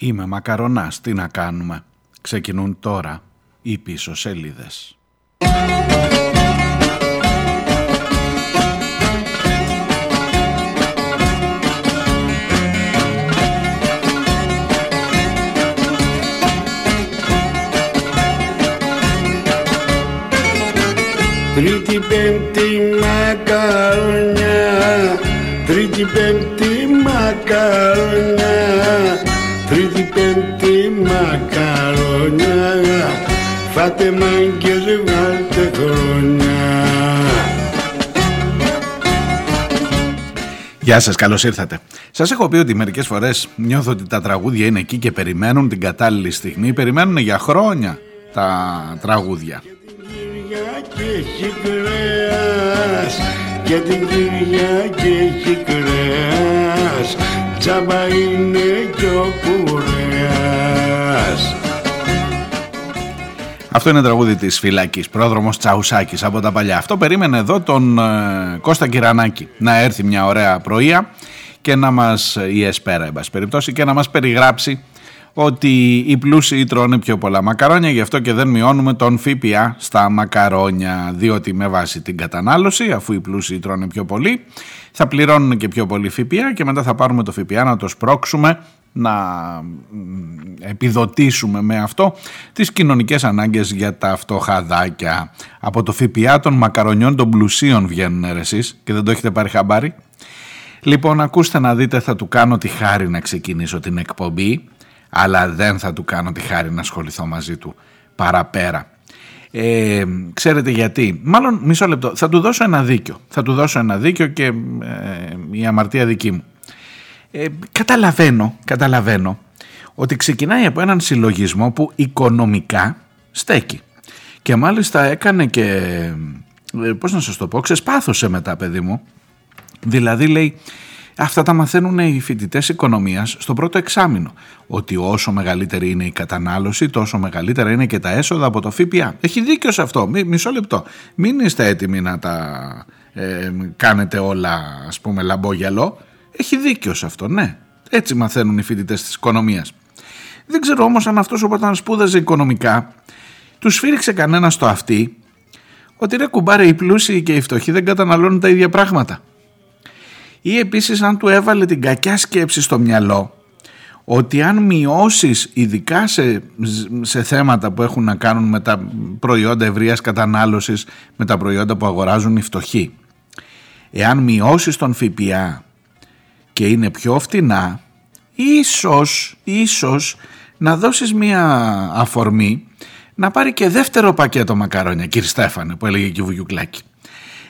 Είμαι μακαρονάς, τι να κάνουμε. Ξεκινούν τώρα οι πίσω σελίδες. Τρίτη πέμπτη μακαρονιά Τρίτη πέμπτη μακαρονιά Τρίτη πέμπτη μακαρονιά Φάτε μάγκες βγάλτε χρόνια Γεια σας, καλώς ήρθατε. Σας έχω πει ότι μερικές φορές νιώθω ότι τα τραγούδια είναι εκεί και περιμένουν την κατάλληλη στιγμή. Περιμένουν για χρόνια τα τραγούδια. Κυριακή έχει κρέας και την Κυριακή έχει κρέας Τζάμπα είναι κι ο κουρέας Αυτό είναι τραγούδι της φυλάκης, πρόδρομος Τσαουσάκης από τα παλιά. Αυτό περίμενε εδώ τον ε, Κώστα Κυρανάκη να έρθει μια ωραία πρωία και να μας, ή εσπέρα εν πάση περιπτώσει, και να μας περιγράψει ότι οι πλούσιοι τρώνε πιο πολλά μακαρόνια, γι' αυτό και δεν μειώνουμε τον ΦΠΑ στα μακαρόνια, διότι με βάση την κατανάλωση, αφού οι πλούσιοι τρώνε πιο πολύ, θα πληρώνουν και πιο πολύ ΦΠΑ και μετά θα πάρουμε το ΦΠΑ να το σπρώξουμε, να επιδοτήσουμε με αυτό τις κοινωνικές ανάγκες για τα φτωχαδάκια. Από το ΦΠΑ των μακαρονιών των πλουσίων βγαίνουν ρε εσείς και δεν το έχετε πάρει χαμπάρι. Λοιπόν, ακούστε να δείτε, θα του κάνω τη χάρη να ξεκινήσω την εκπομπή αλλά δεν θα του κάνω τη χάρη να ασχοληθώ μαζί του παραπέρα. Ε, ξέρετε γιατί. Μάλλον μισό λεπτό. Θα του δώσω ένα δίκιο. Θα του δώσω ένα δίκιο και ε, η αμαρτία δική μου. Ε, καταλαβαίνω, καταλαβαίνω ότι ξεκινάει από έναν συλλογισμό που οικονομικά στέκει. Και μάλιστα έκανε και, ε, πώς να σας το πω, ξεσπάθωσε μετά παιδί μου. Δηλαδή λέει Αυτά τα μαθαίνουν οι φοιτητές οικονομίας στο πρώτο εξάμεινο. Ότι όσο μεγαλύτερη είναι η κατανάλωση, τόσο μεγαλύτερα είναι και τα έσοδα από το ΦΠΑ. Έχει δίκιο σε αυτό. Μισό λεπτό. Μην είστε έτοιμοι να τα ε, κάνετε όλα, ας πούμε, λαμπόγιαλο. Έχει δίκιο σε αυτό, ναι. Έτσι μαθαίνουν οι φοιτητές της οικονομίας. Δεν ξέρω όμως αν αυτός όταν σπούδαζε οικονομικά, τους σφύριξε κανένας στο αυτή ότι ρε κουμπάρε οι πλούσιοι και οι φτωχοί δεν καταναλώνουν τα ίδια πράγματα ή επίσης αν του έβαλε την κακιά σκέψη στο μυαλό ότι αν μειώσεις ειδικά σε, σε θέματα που έχουν να κάνουν με τα προϊόντα ευρείας κατανάλωσης με τα προϊόντα που αγοράζουν οι φτωχοί εάν μειώσεις τον ΦΠΑ και είναι πιο φτηνά ίσως, ίσως να δώσεις μία αφορμή να πάρει και δεύτερο πακέτο μακαρόνια κύριε Στέφανε που έλεγε και ο Βουγιουκλάκη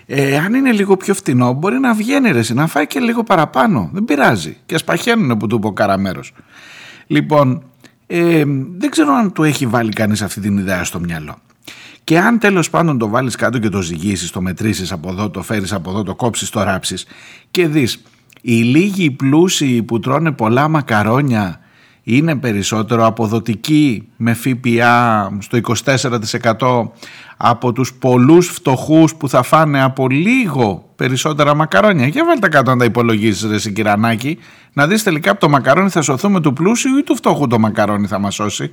ε, αν είναι λίγο πιο φτηνό, μπορεί να βγαίνει ρε, να φάει και λίγο παραπάνω. Δεν πειράζει. Και σπαχαίνουν που του είπε ο Καραμέρος. Λοιπόν, ε, δεν ξέρω αν του έχει βάλει κανείς αυτή την ιδέα στο μυαλό. Και αν τέλος πάντων το βάλεις κάτω και το ζυγίσεις, το μετρήσεις από εδώ, το φέρεις από εδώ, το κόψεις, το ράψεις και δεις οι λίγοι πλούσιοι που τρώνε πολλά μακαρόνια είναι περισσότερο αποδοτικοί με ΦΠΑ στο 24% από τους πολλούς φτωχούς που θα φάνε από λίγο περισσότερα μακαρόνια. Για βάλτε κάτω να τα υπολογίσεις ρε Σικυρανάκη, να δεις τελικά από το μακαρόνι θα σωθούμε του πλούσιου ή του φτωχού το μακαρόνι θα μας σώσει.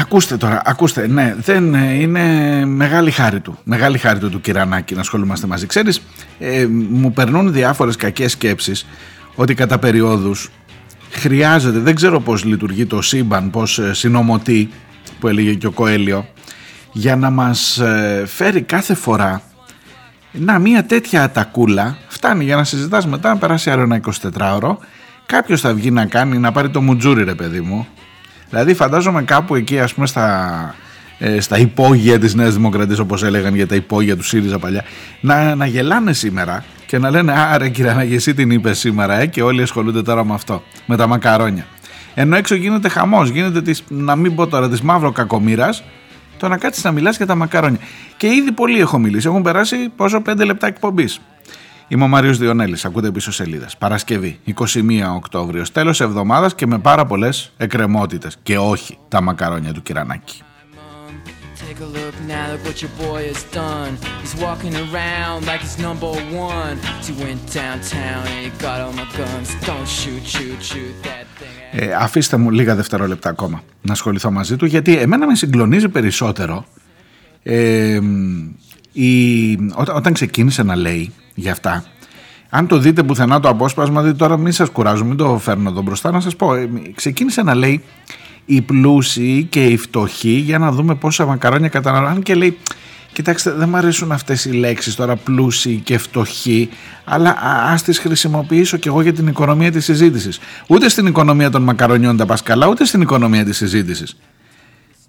Ακούστε τώρα, ακούστε, ναι, δεν ε, είναι μεγάλη χάρη του, μεγάλη χάρη του του Κυρανάκη να ασχολούμαστε μαζί. Ξέρεις, ε, μου περνούν διάφορες κακές σκέψεις ότι κατά περιόδους χρειάζεται, δεν ξέρω πώς λειτουργεί το σύμπαν, πώς ε, συνομωτεί, που έλεγε και ο Κοέλιο, για να μας ε, φέρει κάθε φορά να μια τέτοια ατακούλα φτάνει για να συζητάς μετά να περάσει άλλο ένα 24ωρο κάποιος θα βγει να κάνει να πάρει το μουτζούρι ρε παιδί μου. Δηλαδή φαντάζομαι κάπου εκεί ας πούμε στα, ε, στα υπόγεια της Νέας Δημοκρατίας όπως έλεγαν για τα υπόγεια του ΣΥΡΙΖΑ παλιά να, να γελάνε σήμερα και να λένε άρε κύριε Αναγεσί την είπες σήμερα ε, και όλοι ασχολούνται τώρα με αυτό με τα μακαρόνια ενώ έξω γίνεται χαμός γίνεται της, να μην πω τώρα της μαύρο κακομήρας το να κάτσεις να μιλάς για τα μακαρόνια. Και ήδη πολύ έχω μιλήσει. Έχουν περάσει πόσο 5 λεπτά εκπομπής. Είμαι ο Μάριο Διονέλης. Ακούτε πίσω σελίδα. Παρασκευή, 21 Οκτώβριο. Τέλος εβδομάδας και με πάρα πολλές εκκρεμότητες. Και όχι τα μακαρόνια του Κυρανάκη. Take a look now, look what your boy has done. He's walking around like he's number one. He went downtown and he got all my guns. Don't shoot, shoot, shoot that thing. Ε, αφήστε μου λίγα δευτερόλεπτα ακόμα να ασχοληθώ μαζί του γιατί εμένα με συγκλονίζει περισσότερο ε, η, όταν, όταν ξεκίνησε να λέει για αυτά αν το δείτε πουθενά το απόσπασμα, δείτε τώρα μην σας κουράζω, μην το φέρνω εδώ μπροστά να σας πω. Ε, ξεκίνησε να λέει οι πλούσιοι και οι φτωχοί για να δούμε πόσα μακαρόνια καταναλώνουν και λέει Κοιτάξτε, δεν μου αρέσουν αυτές οι λέξεις τώρα πλούσιοι και φτωχοί, αλλά ας τις χρησιμοποιήσω και εγώ για την οικονομία της συζήτησης. Ούτε στην οικονομία των μακαρονιών τα πας καλά, ούτε στην οικονομία της συζήτησης.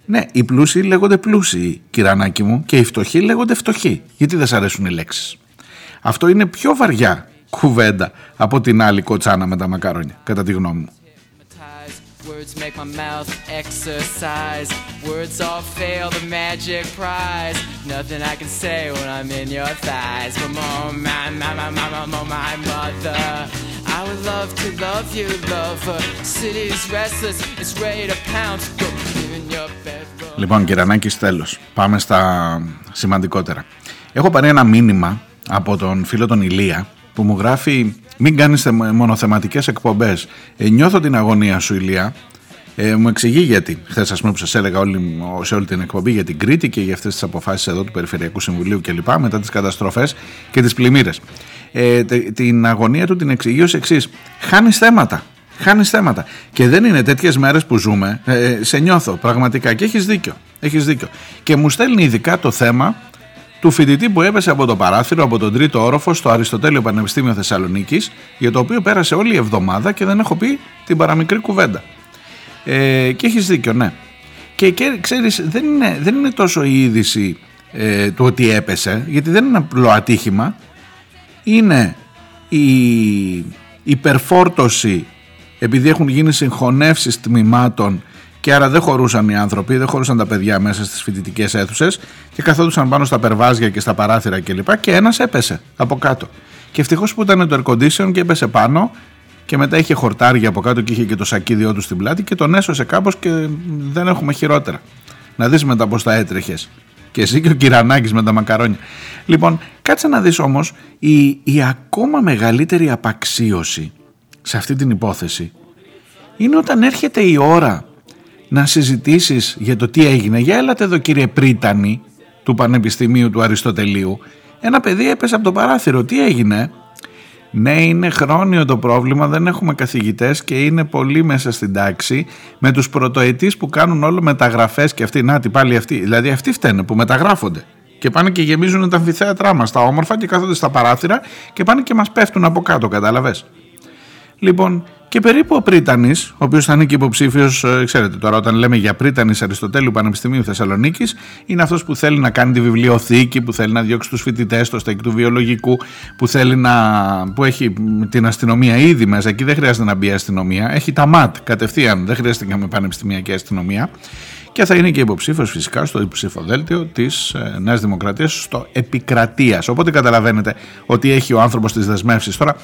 Ναι, οι πλούσιοι λέγονται πλούσιοι, κυρανάκι μου, και οι φτωχοί λέγονται φτωχοί. Γιατί δεν σ' αρέσουν οι λέξεις; Αυτό είναι πιο βαριά κουβέντα από την άλλη κοτσάνα με τα μακαρόνια, κατά τη γνώμη μου. Words make my mouth exercise. Words all fail the magic prize. Nothing I can say when I'm in your thighs. But oh my, my, my, my, my, my, my mother. I would love to love you, lover. City's restless, it's ready to pounce. Go in your bed. Λοιπόν, Κυρανάκη, τέλος. Πάμε στα σημαντικότερα. Έχω πάρει ένα μήνυμα από τον φίλο τον Ηλία που μου γράφει μην κάνεις μονοθεματικές εκπομπές. Ε, νιώθω την αγωνία σου Ηλία. Ε, μου εξηγεί γιατί. Χθες, ας πούμε, που σας έλεγα όλη, σε όλη την εκπομπή για την Κρήτη και για αυτές τις αποφάσεις εδώ του Περιφερειακού Συμβουλίου κλπ. μετά τις καταστροφές και τις πλημμύρες. Ε, την αγωνία του την εξηγεί ως εξής. Χάνεις θέματα. Χάνεις θέματα. Και δεν είναι τέτοιες μέρες που ζούμε. Ε, σε νιώθω πραγματικά. Και έχεις δίκιο. Έχεις δίκιο. Και μου στέλνει ειδικά το θέμα του φοιτητή που έπεσε από το παράθυρο από τον τρίτο όροφο στο Αριστοτέλειο Πανεπιστήμιο Θεσσαλονίκης, για το οποίο πέρασε όλη η εβδομάδα και δεν έχω πει την παραμικρή κουβέντα. Ε, και έχεις δίκιο, ναι. Και, και ξέρεις, δεν είναι, δεν είναι τόσο η είδηση ε, του ότι έπεσε, γιατί δεν είναι απλό ατύχημα. Είναι η υπερφόρτωση επειδή έχουν γίνει συγχωνεύσεις τμήματων και άρα δεν χωρούσαν οι άνθρωποι, δεν χωρούσαν τα παιδιά μέσα στις φοιτητικές αίθουσες και καθόντουσαν πάνω στα περβάζια και στα παράθυρα κλπ. Και, και ένας έπεσε από κάτω. Και ευτυχώς που ήταν το air condition και έπεσε πάνω και μετά είχε χορτάρια από κάτω και είχε και το σακίδιό του στην πλάτη και τον έσωσε κάπως και δεν έχουμε χειρότερα. Να δεις μετά πώς τα έτρεχες. Και εσύ και ο Κυρανάκης με τα μακαρόνια. Λοιπόν, κάτσε να δεις όμως η, η ακόμα μεγαλύτερη απαξίωση σε αυτή την υπόθεση είναι όταν έρχεται η ώρα να συζητήσεις για το τι έγινε. Για έλατε εδώ κύριε Πρίτανη του Πανεπιστημίου του Αριστοτελείου. Ένα παιδί έπεσε από το παράθυρο. Τι έγινε; Ναι, είναι χρόνιο το πρόβλημα, δεν έχουμε καθηγητές και είναι πολύ μέσα στην τάξη με τους πρωτοετής που κάνουν όλο μεταγραφές και αυτοί, να τι πάλι αυτοί, δηλαδή αυτοί φταίνε που μεταγράφονται και πάνε και γεμίζουν τα αμφιθέατρά μας, τα όμορφα και κάθονται στα παράθυρα και πάνε και μας πέφτουν από κάτω, κατάλαβες. Λοιπόν, και περίπου ο Πρίτανης, ο οποίος θα είναι και υποψήφιος, ε, ξέρετε τώρα, όταν λέμε για Πρίτανης Αριστοτέλου Πανεπιστημίου Θεσσαλονίκης, είναι αυτός που θέλει να κάνει τη βιβλιοθήκη, που θέλει να διώξει τους φοιτητές στο στέκι του βιολογικού, που, θέλει να, που έχει την αστυνομία ήδη μέσα. Εκεί δεν χρειάζεται να μπει η αστυνομία. Έχει τα ΜΑΤ κατευθείαν, δεν χρειάζεται να με πανεπιστημιακή αστυνομία. Και θα είναι και υποψήφιος φυσικά στο ψηφοδέλτιο της ε, Νέας Δημοκρατίας, στο επικρατείας. Οπότε καταλαβαίνετε ότι έχει ο άνθρωπος τις δεσμεύσεις. Τώρα,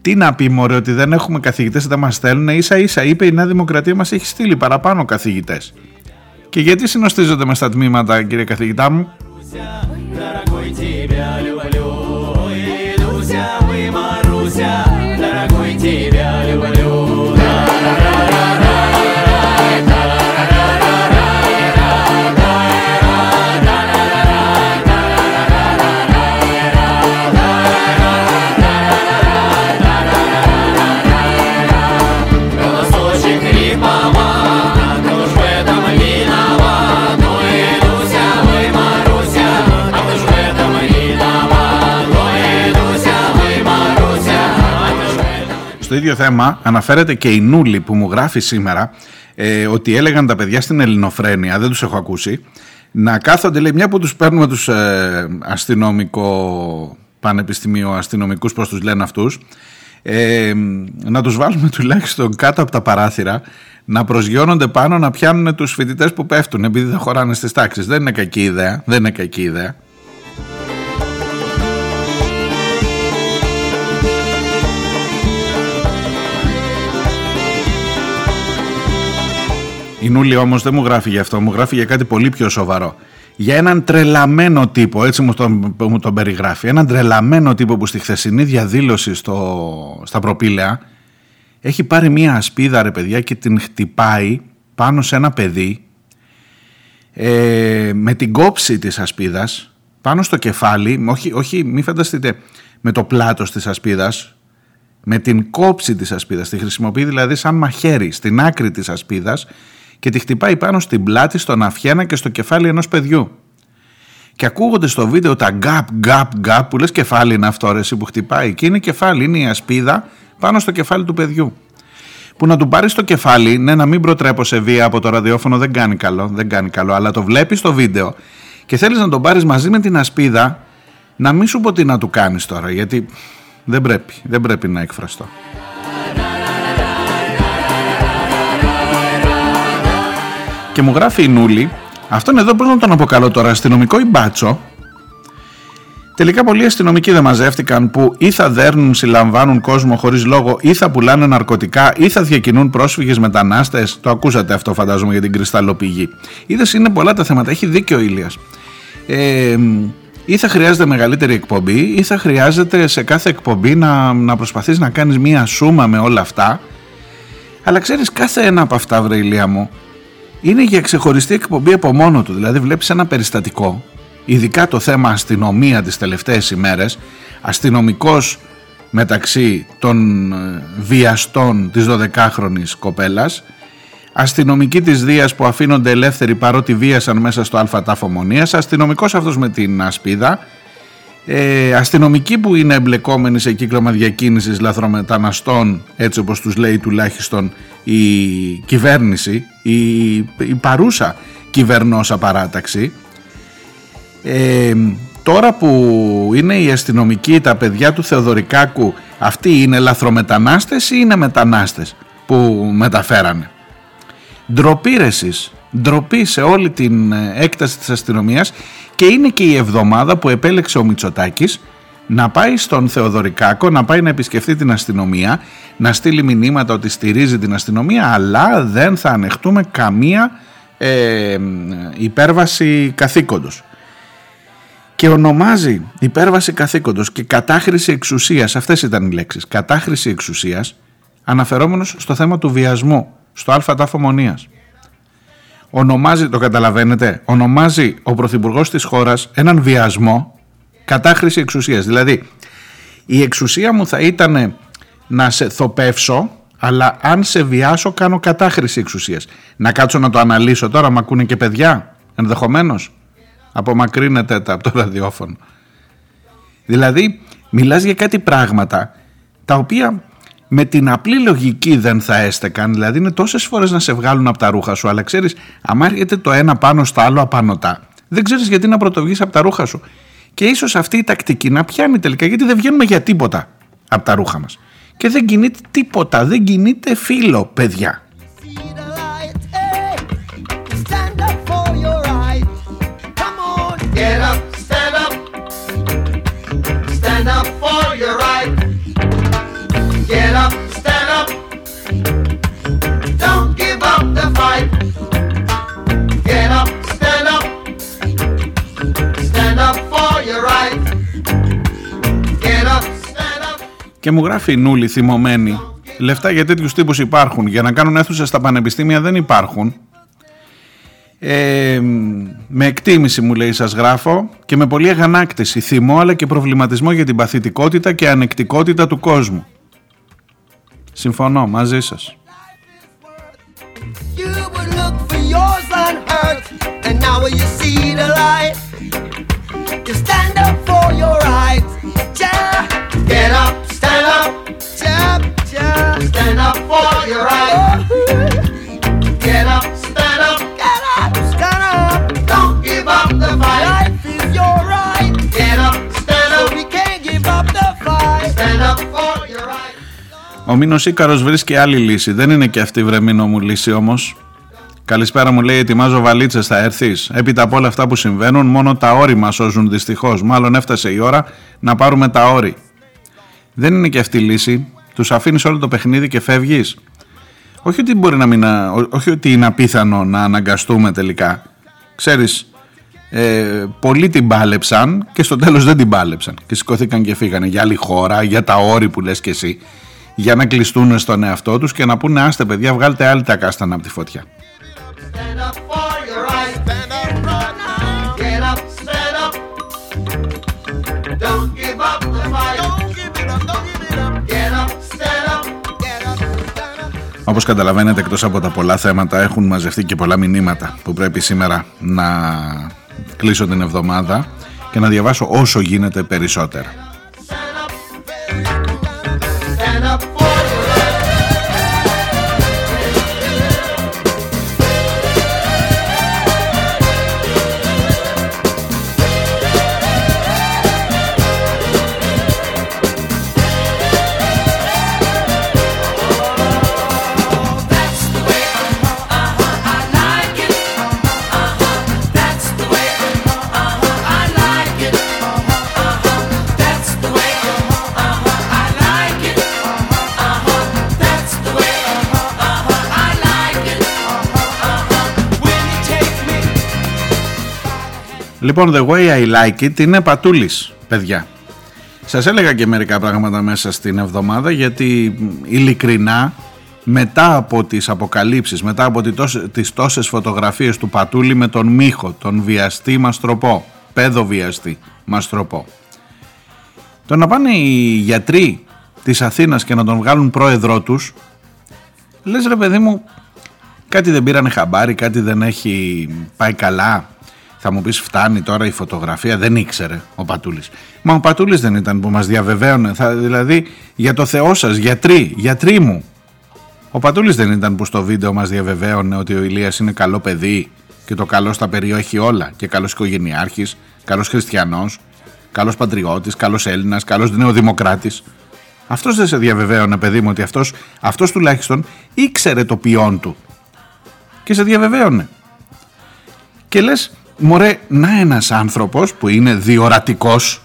τι να πει μωρέ ότι δεν έχουμε καθηγητές δεν μας στέλνουν ίσα ίσα είπε η Νέα Δημοκρατία μας έχει στείλει παραπάνω καθηγητές και γιατί συνοστίζονται μες στα τμήματα κύριε καθηγητά μου; Στο ίδιο θέμα αναφέρεται και η Νούλη που μου γράφει σήμερα ε, ότι έλεγαν τα παιδιά στην Ελληνοφρένεια, δεν τους έχω ακούσει, να κάθονται, λέει, μια που τους παίρνουμε τους ε, αστυνομικό πανεπιστημίο, αστυνομικούς, πώς τους λένε αυτούς, Ε, να τους βάλουμε τουλάχιστον κάτω από τα παράθυρα να προσγειώνονται πάνω να πιάνουν τους φοιτητές που πέφτουν επειδή δεν χωράνε στις τάξεις. Δεν είναι κακή ιδέα. Δεν είναι κακή ιδέα. Η Νούλη όμως δεν μου γράφει για αυτό, μου γράφει για κάτι πολύ πιο σοβαρό. Για έναν τρελαμένο τύπο, έτσι μου τον, μου τον περιγράφει, έναν τρελαμένο τύπο που στη χθεσινή διαδήλωση στο, στα προπήλαια έχει πάρει μία ασπίδα ρε παιδιά και την χτυπάει πάνω σε ένα παιδί ε, με την κόψη της ασπίδας πάνω στο κεφάλι, όχι, όχι μη φανταστείτε με το πλάτος της ασπίδας, με την κόψη της ασπίδας, τη χρησιμοποιεί δηλαδή σαν μαχαίρι στην άκρη της ασπίδας και τη χτυπάει πάνω στην πλάτη, στον αυχένα και στο κεφάλι ενός παιδιού. Και ακούγονται στο βίντεο τα γκάπ, γκάπ, γκάπ που λες κεφάλι είναι αυτό ρε, που χτυπάει και είναι κεφάλι, είναι η ασπίδα πάνω στο κεφάλι του παιδιού. Που να του πάρεις το κεφάλι, ναι, να μην προτρέπω σε βία από το ραδιόφωνο δεν κάνει καλό, δεν κάνει καλό, αλλά το βλέπεις στο βίντεο και θέλεις να τον πάρεις μαζί με την ασπίδα, να μην σου πω τι να του κάνεις τώρα, γιατί δεν πρέπει, δεν πρέπει να εκφραστώ. Και μου γράφει η Νούλη, αυτόν εδώ πώς να τον αποκαλώ τώρα, αστυνομικό ή μπάτσο. Τελικά πολλοί αστυνομικοί δεν μαζεύτηκαν που ή θα δέρνουν, συλλαμβάνουν κόσμο χωρίς λόγο ή θα πουλάνε ναρκωτικά ή θα διακινούν πρόσφυγες μετανάστες. Το ακούσατε αυτό φαντάζομαι για την κρυσταλλοπηγή. Είδες είναι πολλά τα θέματα, έχει δίκιο ο Ήλιας. Ε, ή θα χρειάζεται μεγαλύτερη εκπομπή ή θα χρειάζεται σε κάθε εκπομπή να, να προσπαθείς να κάνεις μία σούμα με όλα αυτά αλλά ξέρεις κάθε ένα από αυτά βρε Ηλία μου είναι για ξεχωριστή εκπομπή από μόνο του. Δηλαδή βλέπεις ένα περιστατικό, ειδικά το θέμα αστυνομία τις τελευταίες ημέρες, αστυνομικός μεταξύ των ε, βιαστών της 12χρονης κοπέλας, αστυνομική της Δίας που αφήνονται ελεύθεροι παρότι βίασαν μέσα στο ΑΤΑΦ Ομονίας, αστυνομικός αυτός με την ασπίδα, ε, αστυνομικοί που είναι εμπλεκόμενοι σε κύκλωμα διακίνησης λαθρομεταναστών έτσι όπως τους λέει τουλάχιστον η κυβέρνηση η, η παρούσα κυβερνόσα παράταξη ε, τώρα που είναι οι αστυνομικοί τα παιδιά του Θεοδωρικάκου αυτοί είναι λαθρομετανάστες ή είναι μετανάστες που μεταφέρανε; Ντροπή ντροπή σε όλη την ε, έκταση της αστυνομίας και είναι και η εβδομάδα που επέλεξε ο Μητσοτάκης να πάει στον Θεοδωρικάκο, να πάει να επισκεφθεί την αστυνομία, να στείλει μηνύματα ότι στηρίζει την αστυνομία, αλλά δεν θα ανεχτούμε καμία ε, υπέρβαση καθήκοντος. Και ονομάζει υπέρβαση καθήκοντος και κατάχρηση εξουσίας, αυτές ήταν οι λέξεις, κατάχρηση εξουσίας, αναφερόμενος στο θέμα του βιασμού, στο ΑΤΑΦ Ομονίας ονομάζει, το καταλαβαίνετε, ονομάζει ο Πρωθυπουργός της χώρας έναν βιασμό κατάχρηση εξουσίας. Δηλαδή, η εξουσία μου θα ήταν να σε θοπεύσω, αλλά αν σε βιάσω κάνω κατάχρηση εξουσίας. Να κάτσω να το αναλύσω τώρα, μα ακούνε και παιδιά, ενδεχομένως. Απομακρύνεται τα από το ραδιόφωνο. Δηλαδή, μιλάς για κάτι πράγματα τα οποία με την απλή λογική δεν θα έστεκαν. Δηλαδή είναι τόσες φορές να σε βγάλουν από τα ρούχα σου, αλλά ξέρεις, άμα έρχεται το ένα πάνω στο άλλο απανοτά, δεν ξέρεις γιατί να πρωτοβγείς από τα ρούχα σου. Και ίσως αυτή η τακτική να πιάνει τελικά, γιατί δεν βγαίνουμε για τίποτα από τα ρούχα μας. Και δεν κινείται τίποτα, δεν κινείται φίλο, παιδιά. Και μου γράφει η Νούλη θυμωμένη. Λεφτά για τέτοιους τύπους υπάρχουν. Για να κάνουν αίθουσα στα πανεπιστήμια δεν υπάρχουν. Ε, με εκτίμηση μου λέει σας γράφω και με πολλή αγανάκτηση, θυμό αλλά και προβληματισμό για την παθητικότητα και ανεκτικότητα του κόσμου. Συμφωνώ μαζί σας. Stand up for your right. Get up, stand up. Get up, stand up. Don't give up the fight. Life is your right. Get up, stand up. So we can't give up the fight. Stand up for your right. Ο Μήνο Ήκαρο βρίσκει άλλη λύση. Δεν είναι και αυτή βρεμίνο μου λύση όμως. Καλησπέρα μου λέει: Ετοιμάζω βαλίτσες, θα έρθεις. Έπειτα από όλα αυτά που συμβαίνουν, μόνο τα όρη μας σώζουν δυστυχώς. Μάλλον έφτασε η ώρα να πάρουμε τα όρη. Δεν είναι και αυτή η λύση. Τους αφήνεις όλο το παιχνίδι και φεύγεις. Όχι ότι μπορεί να μην, όχι ότι είναι απίθανο να αναγκαστούμε τελικά. Ξέρεις, ε, πολλοί την πάλεψαν και στο τέλος δεν την πάλεψαν και σηκώθηκαν και φύγανε για άλλη χώρα, για τα όρη που λες και εσύ για να κλειστούν στον εαυτό τους και να πούνε άστε παιδιά βγάλτε άλλη τα κάστανα από τη φωτιά. Όπως καταλαβαίνετε εκτός από τα πολλά θέματα έχουν μαζευτεί και πολλά μηνύματα που πρέπει σήμερα να κλείσω την εβδομάδα και να διαβάσω όσο γίνεται περισσότερα. Λοιπόν, the way I like it είναι πατούλης, παιδιά. Σας έλεγα και μερικά πράγματα μέσα στην εβδομάδα γιατί ειλικρινά μετά από τις αποκαλύψεις, μετά από τις τόσες φωτογραφίες του Πατούλη με τον Μίχο, τον βιαστή μαστροπό, πέδο βιαστή μαστροπό. Το να πάνε οι γιατροί της Αθήνας και να τον βγάλουν πρόεδρό τους, λες ρε παιδί μου, κάτι δεν πήρανε χαμπάρι, κάτι δεν έχει πάει καλά, θα μου πεις φτάνει τώρα η φωτογραφία, δεν ήξερε ο Πατούλης. Μα ο Πατούλης δεν ήταν που μας διαβεβαίωνε, θα, δηλαδή για το Θεό σας, γιατροί, γιατροί μου. Ο Πατούλης δεν ήταν που στο βίντεο μας διαβεβαίωνε ότι ο Ηλίας είναι καλό παιδί και το καλό στα περιοχή όλα και καλός οικογενειάρχης, καλός χριστιανός, καλός πατριώτης, καλός Έλληνας, καλός νεοδημοκράτης. Αυτός δεν σε διαβεβαίωνε παιδί μου ότι αυτός, αυτός τουλάχιστον ήξερε το ποιόν του και σε διαβεβαίωνε. Και λες Μωρέ, να ένας άνθρωπος που είναι διορατικός,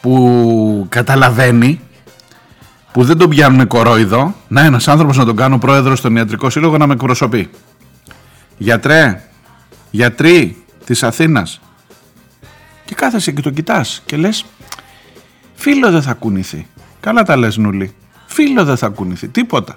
που καταλαβαίνει, που δεν τον πιάνουν κορόιδο, να ένας άνθρωπος να τον κάνω πρόεδρο στον ιατρικό σύλλογο να με εκπροσωπεί. Γιατρέ, γιατροί της Αθήνας. Και κάθεσαι και το κοιτάς και λες, φίλο δεν θα κουνηθεί. Καλά τα λες Νουλή. Φίλο δεν θα κουνηθεί, τίποτα.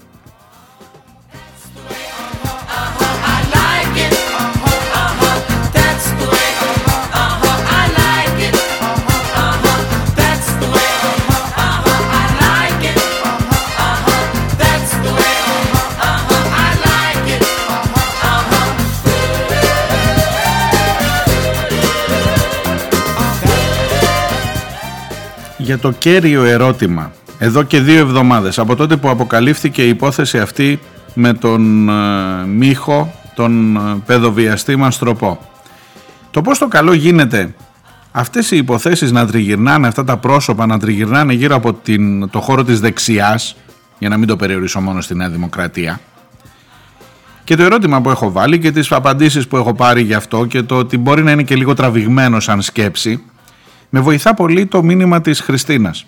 Για το κέριο ερώτημα εδώ και δύο εβδομάδες από τότε που αποκαλύφθηκε η υπόθεση αυτή με τον ε, Μίχο, τον ε, παιδοβιαστή Μαστροπό. Το πώς το καλό γίνεται αυτές οι υποθέσεις να τριγυρνάνε, αυτά τα πρόσωπα να τριγυρνάνε γύρω από την, το χώρο της δεξιάς, για να μην το περιορίσω μόνο στη Νέα Δημοκρατία, και το ερώτημα που έχω βάλει και τις απαντήσεις που έχω πάρει γι' αυτό και το ότι μπορεί να είναι και λίγο τραβηγμένο σαν σκέψη, με βοηθά πολύ το μήνυμα της Χριστίνας.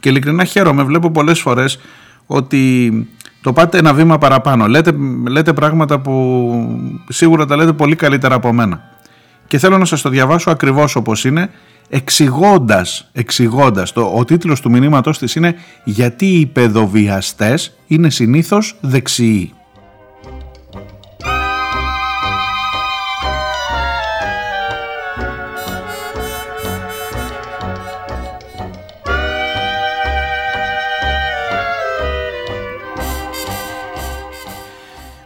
Και ειλικρινά χαίρομαι, βλέπω πολλές φορές ότι το πάτε ένα βήμα παραπάνω. Λέτε, λέτε πράγματα που σίγουρα τα λέτε πολύ καλύτερα από μένα. Και θέλω να σας το διαβάσω ακριβώς όπως είναι, εξηγώντας, εξηγώντας το, ο τίτλος του μηνύματός της είναι «Γιατί οι παιδοβιαστές είναι συνήθως δεξιοί».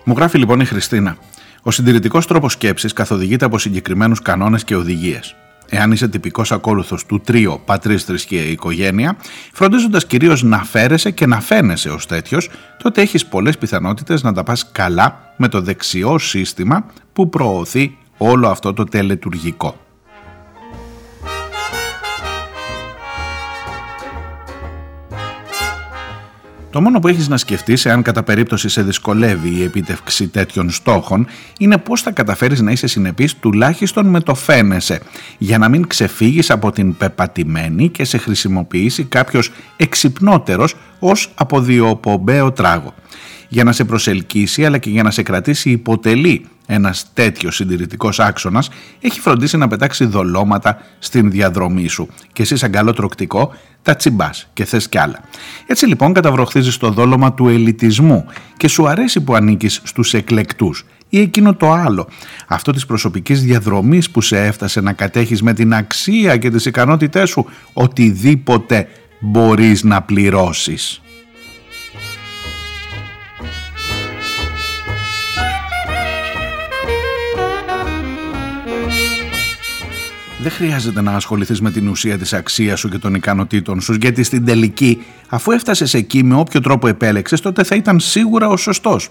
Μου γράφει λοιπόν η Χριστίνα. Ο συντηρητικός τρόπος σκέψης καθοδηγείται από συγκεκριμένους κανόνες και οδηγίες. Εάν είσαι τυπικός ακόλουθος του τρίο πατρί, θρησκεία, οικογένεια, φροντίζοντας κυρίως να φέρεσαι και να φαίνεσαι ως τέτοιος, τότε έχεις πολλές πιθανότητες να τα πας καλά με το δεξιό σύστημα που προωθεί όλο αυτό το τελετουργικό. Το μόνο που έχεις να σκεφτείς, εάν κατά περίπτωση σε δυσκολεύει η επίτευξη τέτοιων στόχων, είναι πώς θα καταφέρεις να είσαι συνεπής τουλάχιστον με το φαίνεσαι, για να μην ξεφύγεις από την πεπατημένη και σε χρησιμοποιήσει κάποιος εξυπνότερος ως αποδιοπομπαίο τράγο. Για να σε προσελκύσει αλλά και για να σε κρατήσει υποτελεί ένας τέτοιος συντηρητικός άξονας έχει φροντίσει να πετάξει δολώματα στην διαδρομή σου. Και εσύ, σαν καλό τροκτικό, τα τσιμπάς και θες κι άλλα. Έτσι λοιπόν καταβροχθίζεις το δόλωμα του ελιτισμού και σου αρέσει που ανήκεις στους εκλεκτούς ή εκείνο το άλλο. Αυτό της προσωπικής διαδρομής που σε έφτασε να κατέχεις με την αξία και τις ικανότητές σου οτιδήποτε μπορείς να πληρώσεις. Δεν χρειάζεται να ασχοληθείς με την ουσία της αξίας σου και των ικανοτήτων σου, γιατί στην τελική, αφού έφτασες εκεί με όποιο τρόπο επέλεξες, τότε θα ήταν σίγουρα ο σωστός.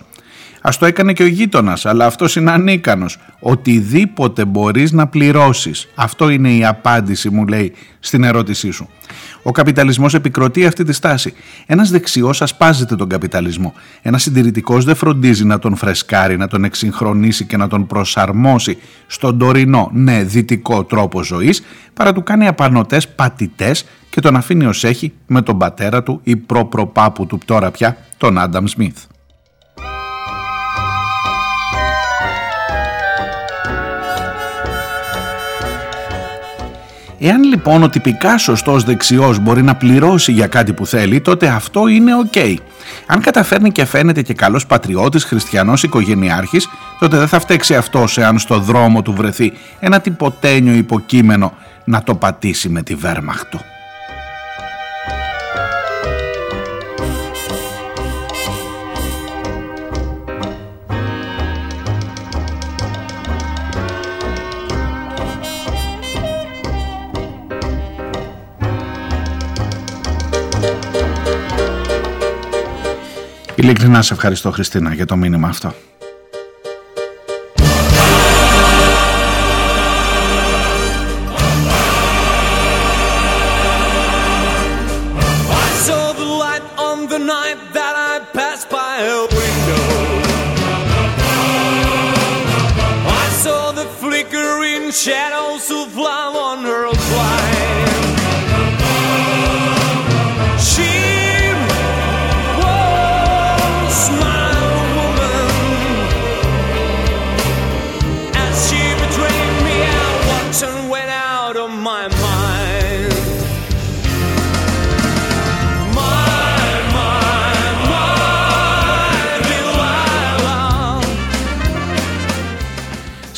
Α το έκανε και ο γείτονας, αλλά αυτός είναι ανίκανος. Οτιδήποτε μπορείς να πληρώσεις. Αυτό είναι η απάντηση, μου λέει, στην ερώτησή σου. Ο καπιταλισμός επικροτεί αυτή τη στάση. Ένας δεξιός ασπάζεται τον καπιταλισμό. Ένας συντηρητικός δεν φροντίζει να τον φρεσκάρει, να τον εξυγχρονίσει και να τον προσαρμόσει στον τωρινό, ναι, δυτικό τρόπο ζωής, παρά του κάνει απανοτές πατητές και τον αφήνει ως έχει με τον πατέρα του ή προπροπάπου του τώρα πια, τον Άνταμ Σμιθ. Εάν λοιπόν ο τυπικά σωστό δεξιός μπορεί να πληρώσει για κάτι που θέλει, τότε αυτό είναι ok. Αν καταφέρνει και φαίνεται και καλός πατριώτης, χριστιανός, οικογενειάρχης, τότε δεν θα φταίξει αυτός εάν στο δρόμο του βρεθεί ένα τυποτένιο υποκείμενο να το πατήσει με τη βέρμαχτο. Ειλικρινά σε ευχαριστώ Χριστίνα για το μήνυμα αυτό.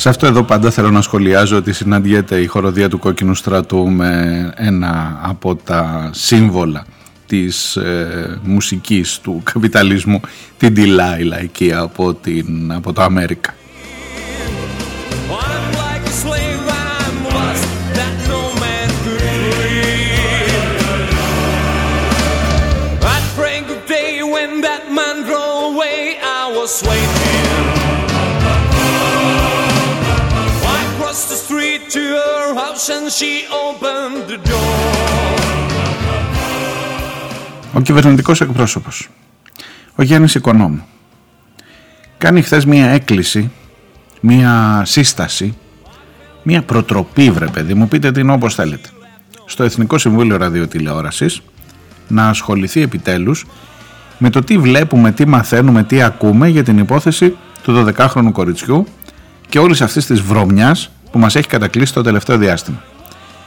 Σε αυτό εδώ πάντα θέλω να σχολιάζω ότι συναντιέται η χοροδία του Κόκκινου Στρατού με ένα από τα σύμβολα της ε, μουσικής του καπιταλισμού, την Τιλάιλα εκεί από, την, από το Αμέρικα. Ο κυβερνητικός εκπρόσωπος, ο Γιάννης Οικονόμου, κάνει χθες μία έκκληση, μία σύσταση, μία προτροπή βρε παιδί μου, πείτε την όπως θέλετε, στο Εθνικό Συμβούλιο Ραδιοτηλεόρασης να ασχοληθεί επιτέλους με το τι βλέπουμε, τι μαθαίνουμε, τι ακούμε για την υπόθεση του 12χρονου κοριτσιού και όλης αυτής της βρωμιάς που μας έχει κατακλείσει το τελευταίο διάστημα.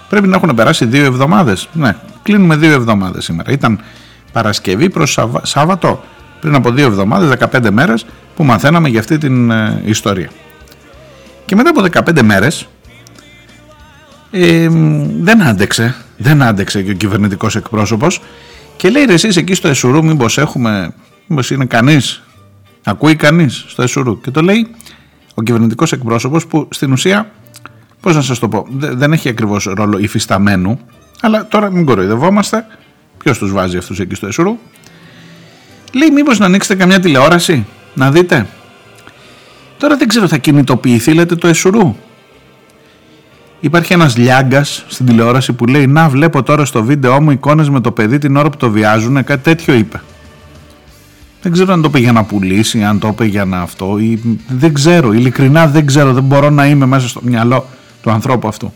Πρέπει να έχουν περάσει δύο εβδομάδες. Ναι, κλείνουμε δύο εβδομάδες σήμερα. Ήταν Παρασκευή προς Σάββατο πριν από δύο εβδομάδες, 15 μέρες που μαθαίναμε για αυτή την ε, ιστορία. Και μετά από 15 μέρες ε, δεν άντεξε, δεν άντεξε και ο κυβερνητικός εκπρόσωπος και λέει ρε εσείς εκεί στο Εσουρού μήπως έχουμε, μήπως είναι κανείς, ακούει κανείς στο Εσουρού και το λέει ο κυβερνητικός εκπρόσωπος που στην ουσία πώς να σας το πω, δεν έχει ακριβώς ρόλο υφισταμένου, αλλά τώρα μην κοροϊδευόμαστε, ποιος τους βάζει αυτούς εκεί στο Εσουρού, λέει μήπως να ανοίξετε καμιά τηλεόραση, να δείτε; Τώρα δεν ξέρω θα κινητοποιηθεί λέτε το Εσουρού; Υπάρχει ένας λιάγκας στην τηλεόραση που λέει να βλέπω τώρα στο βίντεο μου εικόνες με το παιδί την ώρα που το βιάζουν, κάτι τέτοιο είπε. Δεν ξέρω αν το είπε για να πουλήσει, αν το είπε για να αυτό. Ή... Δεν ξέρω, ειλικρινά δεν ξέρω. Δεν μπορώ να είμαι μέσα στο μυαλό του ανθρώπου αυτού.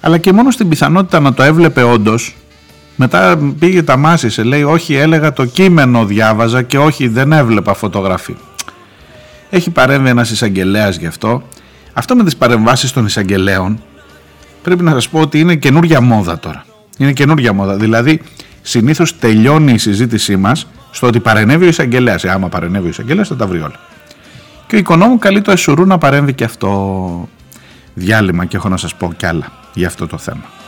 Αλλά και μόνο στην πιθανότητα να το έβλεπε όντως, μετά πήγε τα μάσησε. Λέει, Όχι, έλεγα το κείμενο διάβαζα και όχι, δεν έβλεπα φωτογραφία. Έχει παρέμβει ένας εισαγγελέας γι' αυτό. Αυτό με τις παρεμβάσεις των εισαγγελέων πρέπει να σας πω ότι είναι καινούργια μόδα τώρα. Είναι καινούργια μόδα. Δηλαδή, συνήθως τελειώνει η συζήτησή μας στο ότι παρενέβη ο εισαγγελέας. Ε, άμα παρενέβη ο εισαγγελέας, θα τα βρει όλα. Και ο οικονόμου καλεί το Εσουρού να παρέμβει και αυτό διάλειμμα και έχω να σας πω κι άλλα για αυτό το θέμα.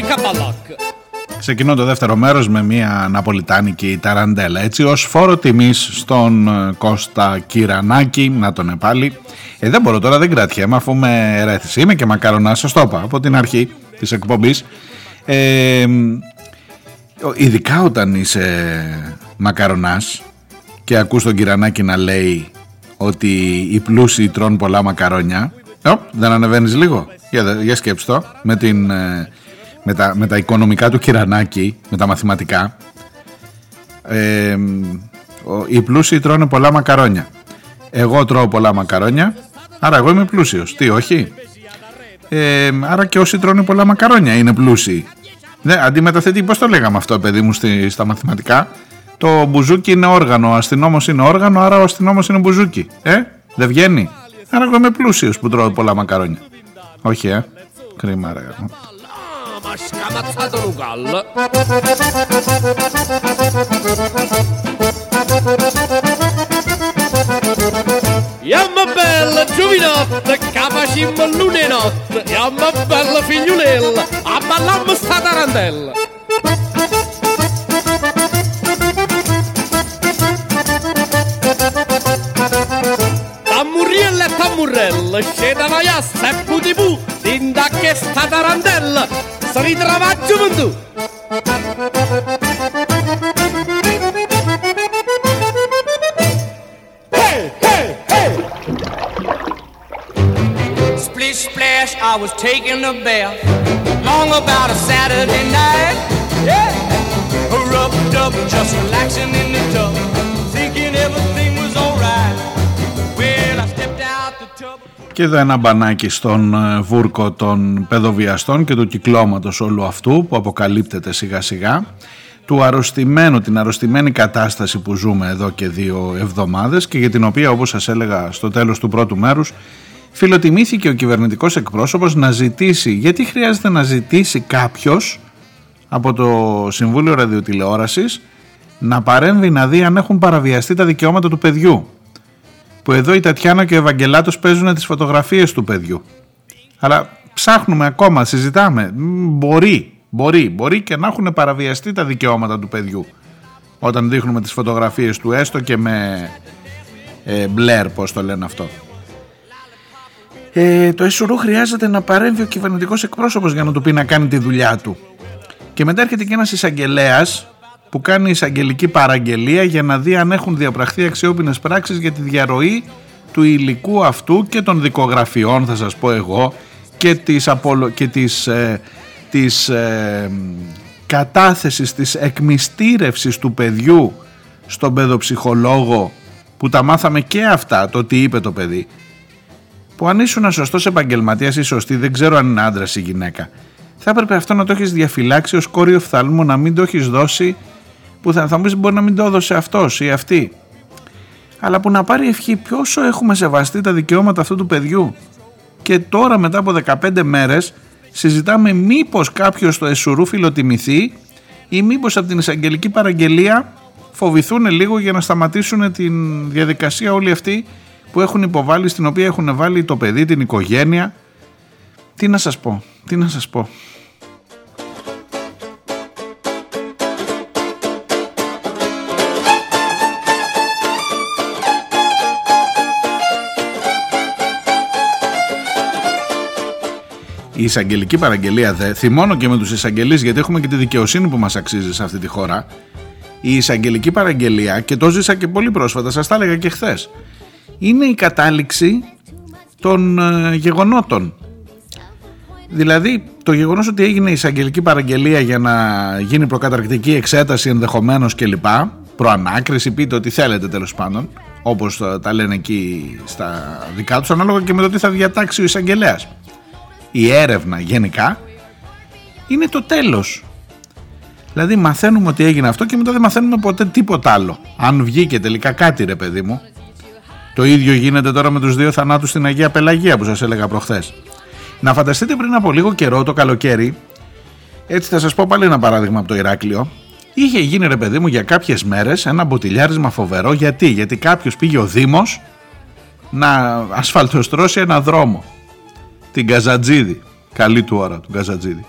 Tamburiella e con tricca ballacca. Ξεκινώ το δεύτερο μέρος με μια ναπολιτάνικη ταραντέλα. Έτσι ως φόρο τιμής στον ε, Κώστα Κυρανάκη να τον πάλι ε, δεν μπορώ τώρα δεν κρατιέμαι αφού με ερέθηση είμαι και μακαρονάς σας το είπα από την αρχή της εκπομπής. Ε, ειδικά όταν είσαι μακαρονάς και ακούς τον Κυρανάκη να λέει ότι οι πλούσιοι τρώνε πολλά μακαρόνια Ω, δεν ανεβαίνεις λίγο; Για, για σκέψτε το με την ε, με τα, με τα οικονομικά του κυρανάκι, με τα μαθηματικά, ε, οι πλούσιοι τρώνε πολλά μακαρόνια. Εγώ τρώω πολλά μακαρόνια, άρα εγώ είμαι πλούσιος. Τι, όχι; Ε, άρα και όσοι τρώνε πολλά μακαρόνια είναι πλούσιοι. Ναι, αντιμεταθέτει, πώς το λέγαμε αυτό, παιδί μου, στη, στα μαθηματικά; Το μπουζούκι είναι όργανο, ο αστυνόμος είναι όργανο, άρα ο αστυνόμος είναι μπουζούκι. Ε, δεν βγαίνει; Άρα εγώ είμαι πλούσιος που τρώω πολλά μακαρόνια. Όχι, ε. Κρίμα, ρε. Ma scamazzato Lucal. Yamma bella giovinotta, capacimmo lune notte, Yamma bella figliulella, a ballammo sta tarantella. Tammurriella e tammurrella, sceda la iassa e putipu, dinda che sta tarantella, si ritrova. Hey, hey, hey! Splish splash, I was taking a bath long about a Saturday night. Yeah, rubbed up, just relaxing in the tub, Και εδώ ένα μπανάκι στον ε, βούρκο των παιδοβιαστών και του κυκλώματος όλου αυτού που αποκαλύπτεται σιγά σιγά του αρρωστημένου, την αρρωστημένη κατάσταση που ζούμε εδώ και δύο εβδομάδες και για την οποία όπως σας έλεγα στο τέλος του πρώτου μέρους φιλοτιμήθηκε ο κυβερνητικός εκπρόσωπος να ζητήσει, γιατί χρειάζεται να ζητήσει κάποιος από το Συμβούλιο Ραδιοτηλεόρασης να παρέμβει να δει αν έχουν παραβιαστεί τα δικαιώματα του παιδιού που εδώ η Τατιάνα και ο Ευαγγελάτος παίζουν τις φωτογραφίες του παιδιού. Αλλά ψάχνουμε ακόμα, συζητάμε. Μ, Μπορεί, μπορεί, μπορεί και να έχουν παραβιαστεί τα δικαιώματα του παιδιού. Όταν δείχνουμε τις φωτογραφίες του έστω και με ε, μπλερ, πώς το λένε αυτό. Ε, το ΕΣΟΡΟΥ χρειάζεται να παρέμβει ο κυβερνητικός εκπρόσωπος για να του πει να κάνει τη δουλειά του. Και μετά έρχεται και ένας εισαγγελέας που κάνει εισαγγελική παραγγελία για να δει αν έχουν διαπραχθεί αξιόπινες πράξεις για τη διαρροή του υλικού αυτού και των δικογραφιών θα σας πω εγώ και της, απολο... και της, ε, της ε, κατάθεσης της εκμυστήρευσης του παιδιού στον παιδοψυχολόγο που τα μάθαμε και αυτά το τι είπε το παιδί που αν ήσουν σωστός επαγγελματίας ή σωστή, δεν ξέρω αν είναι άντρας ή γυναίκα, θα έπρεπε αυτό να το έχεις διαφυλάξει ως κόριο φθάλμου, να μην το έχεις δώσει. Που θα, θα μου πεις, μπορεί να μην το έδωσε αυτός ή αυτή. Αλλά που να πάρει ευχή, πόσο έχουμε σεβαστεί τα δικαιώματα αυτού του παιδιού; Και τώρα μετά από 15 μέρες συζητάμε μήπως κάποιος στο Εσουρού φιλοτιμηθεί ή μήπως από την εισαγγελική παραγγελία φοβηθούν λίγο για να σταματήσουν την διαδικασία όλη αυτή που έχουν υποβάλει, στην οποία έχουν βάλει το παιδί, την οικογένεια. Τι να σας πω, τι να σας πω. Η εισαγγελική παραγγελία δε, θυμώνω και με τους εισαγγελείς γιατί έχουμε και τη δικαιοσύνη που μας αξίζει σε αυτή τη χώρα. Η εισαγγελική παραγγελία, και το ζήσα και πολύ πρόσφατα, σας τα έλεγα και χθες, είναι η κατάληξη των ε, γεγονότων. Δηλαδή το γεγονός ότι έγινε η εισαγγελική παραγγελία για να γίνει προκαταρκτική εξέταση ενδεχομένως κλπ. Προανάκριση, πείτε ό,τι θέλετε τέλος πάντων, όπως τα λένε εκεί στα δικά τους, ανάλογα και με το τι θα διατάξει ο εισαγγελέας. Η έρευνα γενικά είναι το τέλος. Δηλαδή μαθαίνουμε ότι έγινε αυτό και μετά δεν μαθαίνουμε ποτέ τίποτα άλλο. Αν βγήκε τελικά κάτι ρε παιδί μου. Το ίδιο γίνεται τώρα με τους δύο θανάτους στην Αγία Πελαγία που σας έλεγα προχθές. Να φανταστείτε πριν από λίγο καιρό το καλοκαίρι, έτσι θα σας πω πάλι ένα παράδειγμα από το Ηράκλειο, είχε γίνει ρε παιδί μου για κάποιες μέρες ένα μποτιλιάρισμα φοβερό. Γιατί, γιατί κάποιος πήγε ο Δήμος να ασφαλτοστρώσει ένα δρόμο. Την Καζατζίδη. Καλή του ώρα του Καζατζίδη.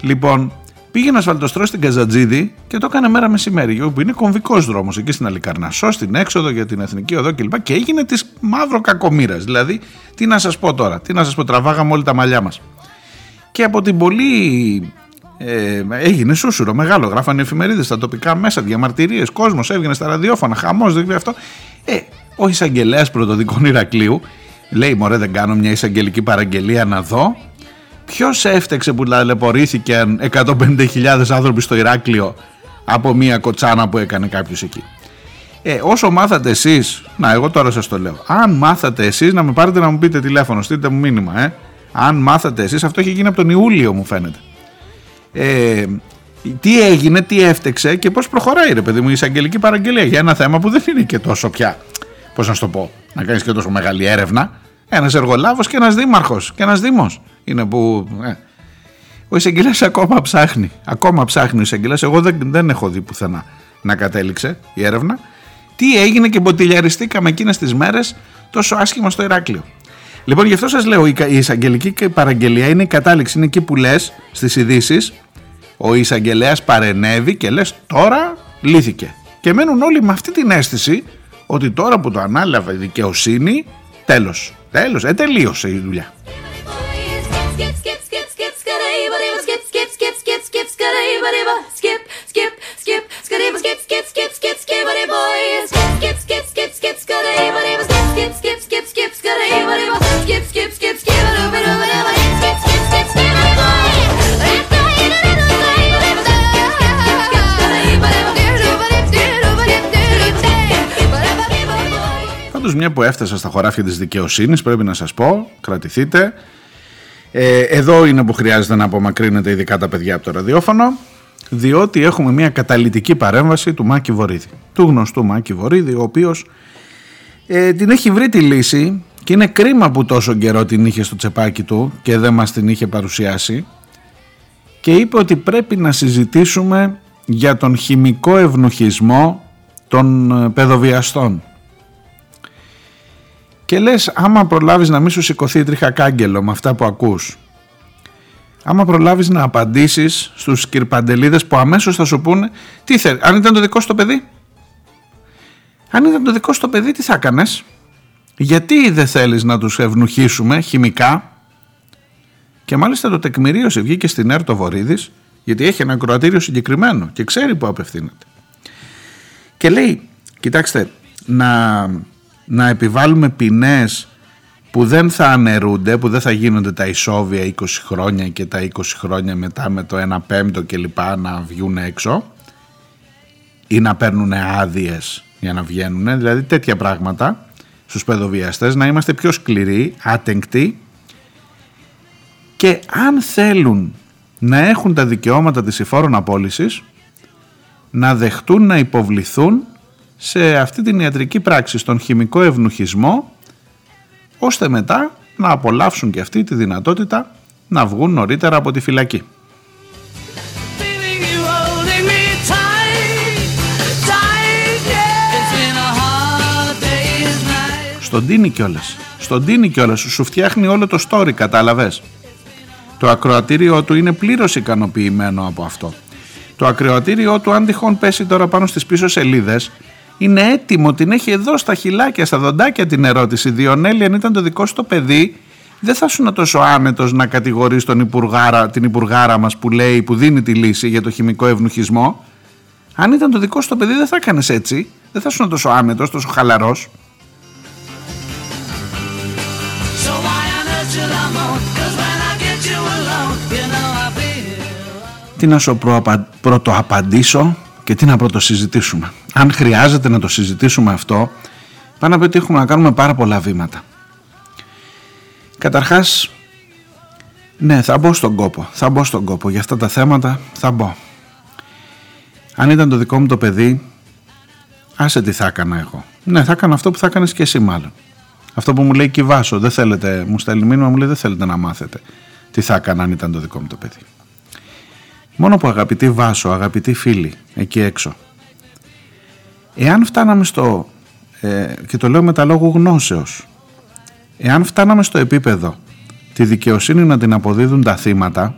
Λοιπόν, πήγε να ασφαλτοστρώσει την Καζατζίδη και το έκανε μέρα μεσημέρι. Που είναι κομβικός δρόμος εκεί στην Αλικαρνασό, στην έξοδο για την Εθνική Οδό κλπ. Και έγινε της μαύρο κακομήρα. Δηλαδή, τι να σας πω τώρα, τι να σας πω, τραβάγαμε όλοι τα μαλλιά μας. Και από την πολύ ε, έγινε σούσουρο μεγάλο. Γράφανε εφημερίδες στα τοπικά μέσα, διαμαρτυρίες, κόσμος έβγαινε στα ραδιόφωνα, χαμός, δεν αυτό. Ε, ο εισαγγελέας πρωτοδικών Ηρακλείου λέει: Μωρέ, δεν κάνω μια εισαγγελική παραγγελία να δω. Ποιος έφτεξε που ταλαιπωρήθηκαν 150.000 άνθρωποι στο Ηράκλειο από μια κοτσάνα που έκανε κάποιος εκεί. Ε, όσο μάθατε εσείς, να εγώ τώρα σας το λέω, αν μάθατε εσείς να με πάρετε να μου πείτε τηλέφωνο, στείλτε μου μήνυμα, ε. Αν μάθατε εσείς, αυτό έχει γίνει από τον Ιούλιο μου φαίνεται. Ε, τι έγινε, τι έφτεξε και πώς προχωράει ρε παιδί μου η εισαγγελική παραγγελία για ένα θέμα που δεν είναι και τόσο πια πώς να σου το πω, να κάνεις και τόσο μεγάλη έρευνα. Ένας εργολάβος και ένας δήμαρχος και ένας δήμος. Είναι που. Ε. Ο εισαγγελέας ακόμα ψάχνει. Ακόμα ψάχνει ο εισαγγελέας. Εγώ δεν, δεν έχω δει πουθενά να κατέληξε η έρευνα. Τι έγινε και μποτιλιαριστήκαμε εκείνες τις μέρες τόσο άσχημα στο Ηράκλειο. Λοιπόν, γι' αυτό σας λέω: η εισαγγελική παραγγελία είναι η κατάληξη. Είναι εκεί που λες στις ειδήσει, ο εισαγγελέας παρενέβη και λες τώρα λύθηκε. Και μένουν όλοι με αυτή την αίσθηση ότι τώρα που το ανάλαβε η δικαιοσύνη, τέλος, τέλος, ε, τελείωσε η δουλειά. Πάντως μια που έφτασα στα χωράφια της δικαιοσύνης πρέπει να σας πω, κρατηθείτε. Ε, εδώ είναι που χρειάζεται να απομακρύνετε ειδικά τα παιδιά από το ραδιόφωνο διότι έχουμε μια καταλητική παρέμβαση του Μάκη Βορύδη, του γνωστού Μάκη Βορύδη, ο οποίος ε, την έχει βρει τη λύση και είναι κρίμα που τόσο καιρό την είχε στο τσεπάκι του και δεν μας την είχε παρουσιάσει και είπε ότι πρέπει να συζητήσουμε για τον χημικό ευνοχισμό των ε, παιδοβιαστών. Και λες άμα προλάβεις να μην σου σηκωθεί τρίχα κάγκελο με αυτά που ακούς άμα προλάβεις να απαντήσεις στους κυρπαντελίδες που αμέσως θα σου πούνε τι θέλει, αν ήταν το δικό σου το παιδί; Αν ήταν το δικό σου το παιδί τι θα έκανες; Γιατί δεν θέλεις να τους ευνουχίσουμε χημικά; Και μάλιστα το τεκμηρίωσε βγήκε στην ΕΡΤΟ Βορύδης γιατί έχει ένα κροατήριο συγκεκριμένο και ξέρει που απευθύνεται. Και λέει κοιτάξτε να να επιβάλλουμε ποινές που δεν θα αναιρούνται, που δεν θα γίνονται τα ισόβια 20 χρόνια και τα 20 χρόνια μετά με το 1 πέμπτο και λοιπά να βγουν έξω ή να παίρνουν άδειες για να βγαίνουν, δηλαδή τέτοια πράγματα στους παιδοβιαστές, να είμαστε πιο σκληροί, άτεγκτοι. Και αν θέλουν να έχουν τα δικαιώματα της υφόρων απόλυσης να δεχτούν να υποβληθούν σε αυτή την ιατρική πράξη, στον χημικό ευνουχισμό, ώστε μετά να απολαύσουν και αυτή τη δυνατότητα να βγουν νωρίτερα από τη φυλακή. Στον τίνι κιόλας. Στον τίνι κιόλας. Σου φτιάχνει όλο το story, κατάλαβες; Το ακροατήριό του είναι πλήρως ικανοποιημένο από αυτό. Το ακροατήριό του αν τυχόν πέσει τώρα πάνω στις πίσω σελίδες είναι έτοιμο, την έχει εδώ στα χυλάκια, στα δοντάκια την ερώτηση. Διονέλη, αν ήταν το δικό σου το παιδί, δεν θα σου τόσο άνετος να κατηγορείς τον υπουργάρα, την υπουργάρα μας που λέει, που δίνει τη λύση για το χημικό ευνουχισμό. Αν ήταν το δικό σου το παιδί δεν θα έκανες έτσι, δεν θα σου τόσο άνετος, τόσο χαλαρός. Τι να σου πρωτοαπαντήσω και τι να πρωτοσυζητήσουμε. Αν χρειάζεται να το συζητήσουμε αυτό, πάνω από ότι έχουμε να κάνουμε πάρα πολλά βήματα. Καταρχάς, Ναι, θα μπω στον κόπο. Θα μπω στον κόπο. Για αυτά τα θέματα θα μπω. Αν ήταν το δικό μου το παιδί, άσε τι θα έκανα εγώ. Ναι, θα έκανα αυτό που θα έκανες και εσύ μάλλον. Αυτό που μου λέει Κυβάσο, δεν θέλετε, μου στέλνει μήνυμα, μου λέει δεν θέλετε να μάθετε τι θα έκανα αν ήταν το δικό μου το παιδί. Μόνο που αγαπητοί Βάσο, αγαπητοί φίλοι, εκεί έξω, εάν φτάναμε στο, ε, και το λέω με τα λόγου γνώσεως, εάν φτάναμε στο επίπεδο τη δικαιοσύνη να την αποδίδουν τα θύματα,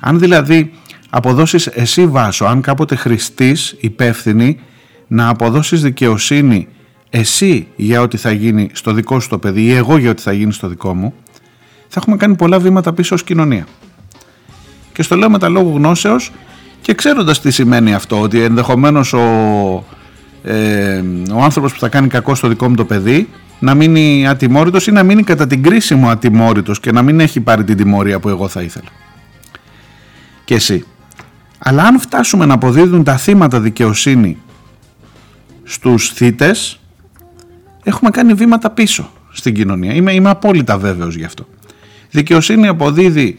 αν δηλαδή αποδώσεις εσύ Βάσο, αν κάποτε χρηστής, υπεύθυνη, να αποδώσεις δικαιοσύνη εσύ για ό,τι θα γίνει στο δικό σου το παιδί ή εγώ για ό,τι θα γίνει στο δικό μου, θα έχουμε κάνει πολλά βήματα πίσω ως κοινωνία. Και στο λέω με τα λόγου γνώσεως και ξέροντας τι σημαίνει αυτό, ότι ενδεχομένως ο, ε, ο άνθρωπος που θα κάνει κακό στο δικό μου το παιδί να μείνει ατιμόρυτος ή να μείνει κατά την κρίση μου ατιμόρυτος και να μην έχει πάρει την τιμωρία που εγώ θα ήθελα. Και εσύ. Αλλά αν φτάσουμε να αποδίδουν τα θύματα δικαιοσύνη στους θύτες, έχουμε κάνει βήματα πίσω στην κοινωνία. Είμαι, είμαι απόλυτα βέβαιος γι' αυτό. Δικαιοσύνη αποδίδει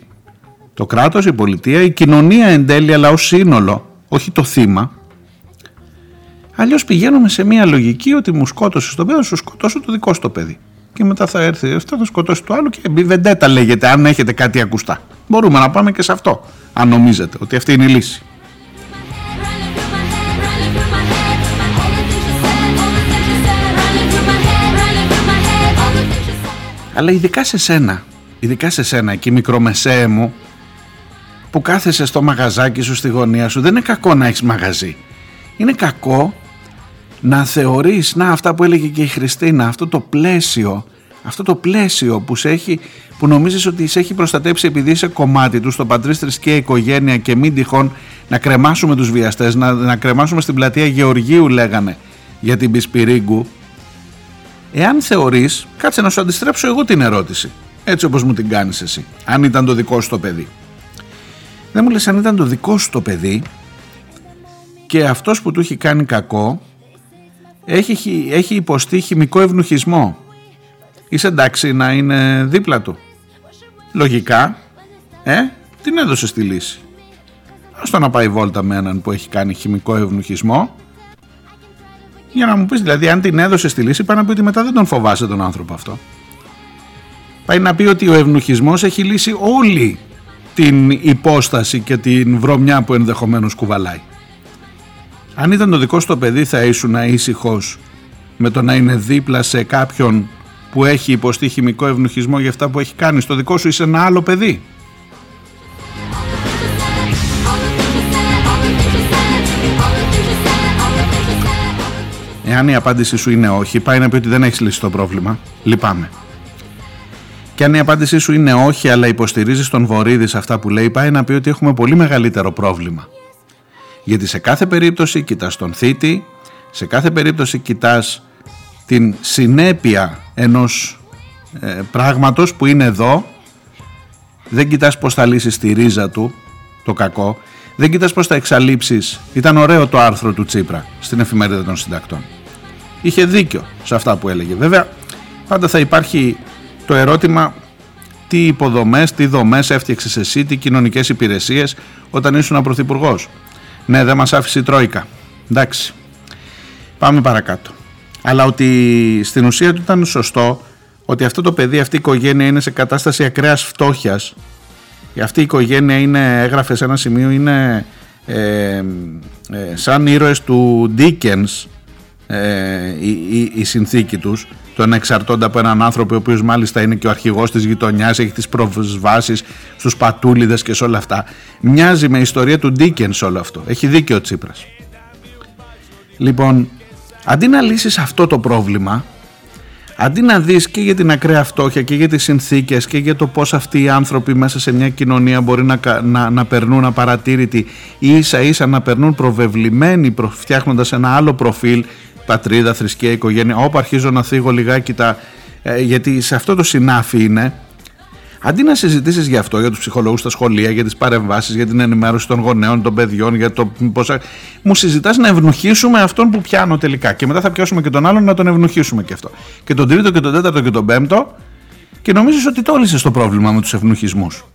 το κράτος, η πολιτεία, η κοινωνία εν τέλει, αλλά ως σύνολο, όχι το θύμα. Αλλιώς πηγαίνουμε σε μια λογική ότι μου σκότωσε το παιδί, θα σου σκοτώσω το δικό σου το παιδί. Και μετά θα έρθει αυτό, θα σκοτώσει το άλλο και βεντέτα λέγεται, αν έχετε κάτι ακουστά. Μπορούμε να πάμε και σε αυτό, αν νομίζετε ότι αυτή είναι η λύση. Αλλά ειδικά σε σένα, ειδικά σε σένα, εκεί μικρομεσαίε μου, που κάθεσαι στο μαγαζάκι σου στη γωνία σου, δεν είναι κακό να έχεις μαγαζί. Είναι κακό να θεωρείς, να αυτά που έλεγε και η Χριστίνα, αυτό το πλαίσιο, αυτό το πλαίσιο που, σε έχει, που νομίζεις ότι σε έχει προστατέψει επειδή είσαι κομμάτι του στο πατρίς θρησκεία οικογένεια και μην τυχόν να κρεμάσουμε τους βιαστές, να, να κρεμάσουμε στην πλατεία Γεωργίου λέγανε για την Πισπυρίγκου. Εάν θεωρείς, κάτσε να σου αντιστρέψω εγώ την ερώτηση, έτσι όπως μου την κάνεις εσύ, αν ήταν το δικό σου το παιδί. Δεν μου λες αν ήταν το δικό σου το παιδί και αυτός που του έχει κάνει κακό έχει, έχει υποστεί χημικό ευνουχισμό. Είσαι εντάξει να είναι δίπλα του. Λογικά, ε, την έδωσε στη λύση. Άστο να πάει βόλτα με έναν που έχει κάνει χημικό ευνουχισμό για να μου πεις δηλαδή αν την έδωσε στη λύση πάει να πει ότι μετά δεν τον φοβάσαι τον άνθρωπο αυτό. Πάει να πει ότι ο ευνουχισμός έχει λύσει όλη την υπόσταση και την βρωμιά που ενδεχομένως κουβαλάει. Αν ήταν το δικό σου το παιδί θα ήσουν ήσυχος με το να είναι δίπλα σε κάποιον που έχει υποστεί χημικό ευνουχισμό για αυτά που έχει κάνει. Στο δικό σου είσαι ένα άλλο παιδί. Εάν η απάντησή σου είναι όχι, πάει να πει ότι δεν έχεις λύσει το πρόβλημα. Λυπάμαι. Και αν η απάντησή σου είναι όχι, αλλά υποστηρίζεις τον Βορύδη σε αυτά που λέει, πάει να πει ότι έχουμε πολύ μεγαλύτερο πρόβλημα. Γιατί σε κάθε περίπτωση κοιτάς τον θήτη, σε κάθε περίπτωση κοιτάς την συνέπεια ενός ε, πράγματος που είναι εδώ, δεν κοιτάς πώς θα λύσεις τη ρίζα του το κακό, δεν κοιτάς πώς θα εξαλείψεις. Ήταν ωραίο το άρθρο του Τσίπρα στην εφημερίδα των συντακτών. Είχε δίκιο σε αυτά που έλεγε. Βέβαια, πάντα θα υπάρχει το ερώτημα τι υποδομές, τι δομές έφτιαξες εσύ, τι κοινωνικές υπηρεσίες όταν ήσουν πρωθυπουργός. Ναι, δεν μας άφησε η Τρόικα. Εντάξει. Πάμε παρακάτω. Αλλά ότι στην ουσία του ήταν σωστό ότι αυτό το παιδί, αυτή η οικογένεια είναι σε κατάσταση ακραίας φτώχειας. Αυτή η οικογένεια είναι, έγραφε σε ένα σημείο, είναι ε, ε, σαν ήρωες του Dickens ε, η, η, συνθήκη τους το να εξαρτώνται από έναν άνθρωπο ο οποίος μάλιστα είναι και ο αρχηγός της γειτονιάς έχει τις προσβάσεις στους πατούλιδες και σε όλα αυτά. Μοιάζει με ιστορία του Ντίκενς όλο αυτό. Έχει δίκιο ο Τσίπρας. Λοιπόν αντί να λύσεις αυτό το πρόβλημα αντί να δεις και για την ακραία φτώχεια και για τις συνθήκες και για το πώς αυτοί οι άνθρωποι μέσα σε μια κοινωνία μπορεί να, να, να περνούν απαρατήρητοι ή ίσα ίσα να περνούν προβεβλημένοι φτιάχνοντας ένα άλλο προφίλ πατρίδα, θρησκεία, οικογένεια, όπου αρχίζω να θίγω λιγάκι τα... Ε, γιατί σε αυτό το συνάφι είναι, αντί να συζητήσεις για αυτό, για τους ψυχολόγους στα σχολεία, για τις παρεμβάσεις, για την ενημέρωση των γονέων, των παιδιών, για το πώς... Μου συζητάς να ευνοχήσουμε αυτόν που πιάνω τελικά και μετά θα πιάσουμε και τον άλλον να τον ευνοχήσουμε και αυτό. Και τον τρίτο και τον τέταρτο και τον πέμπτο και νομίζεις ότι το το πρόβλημα με τους ευνοχισμούς.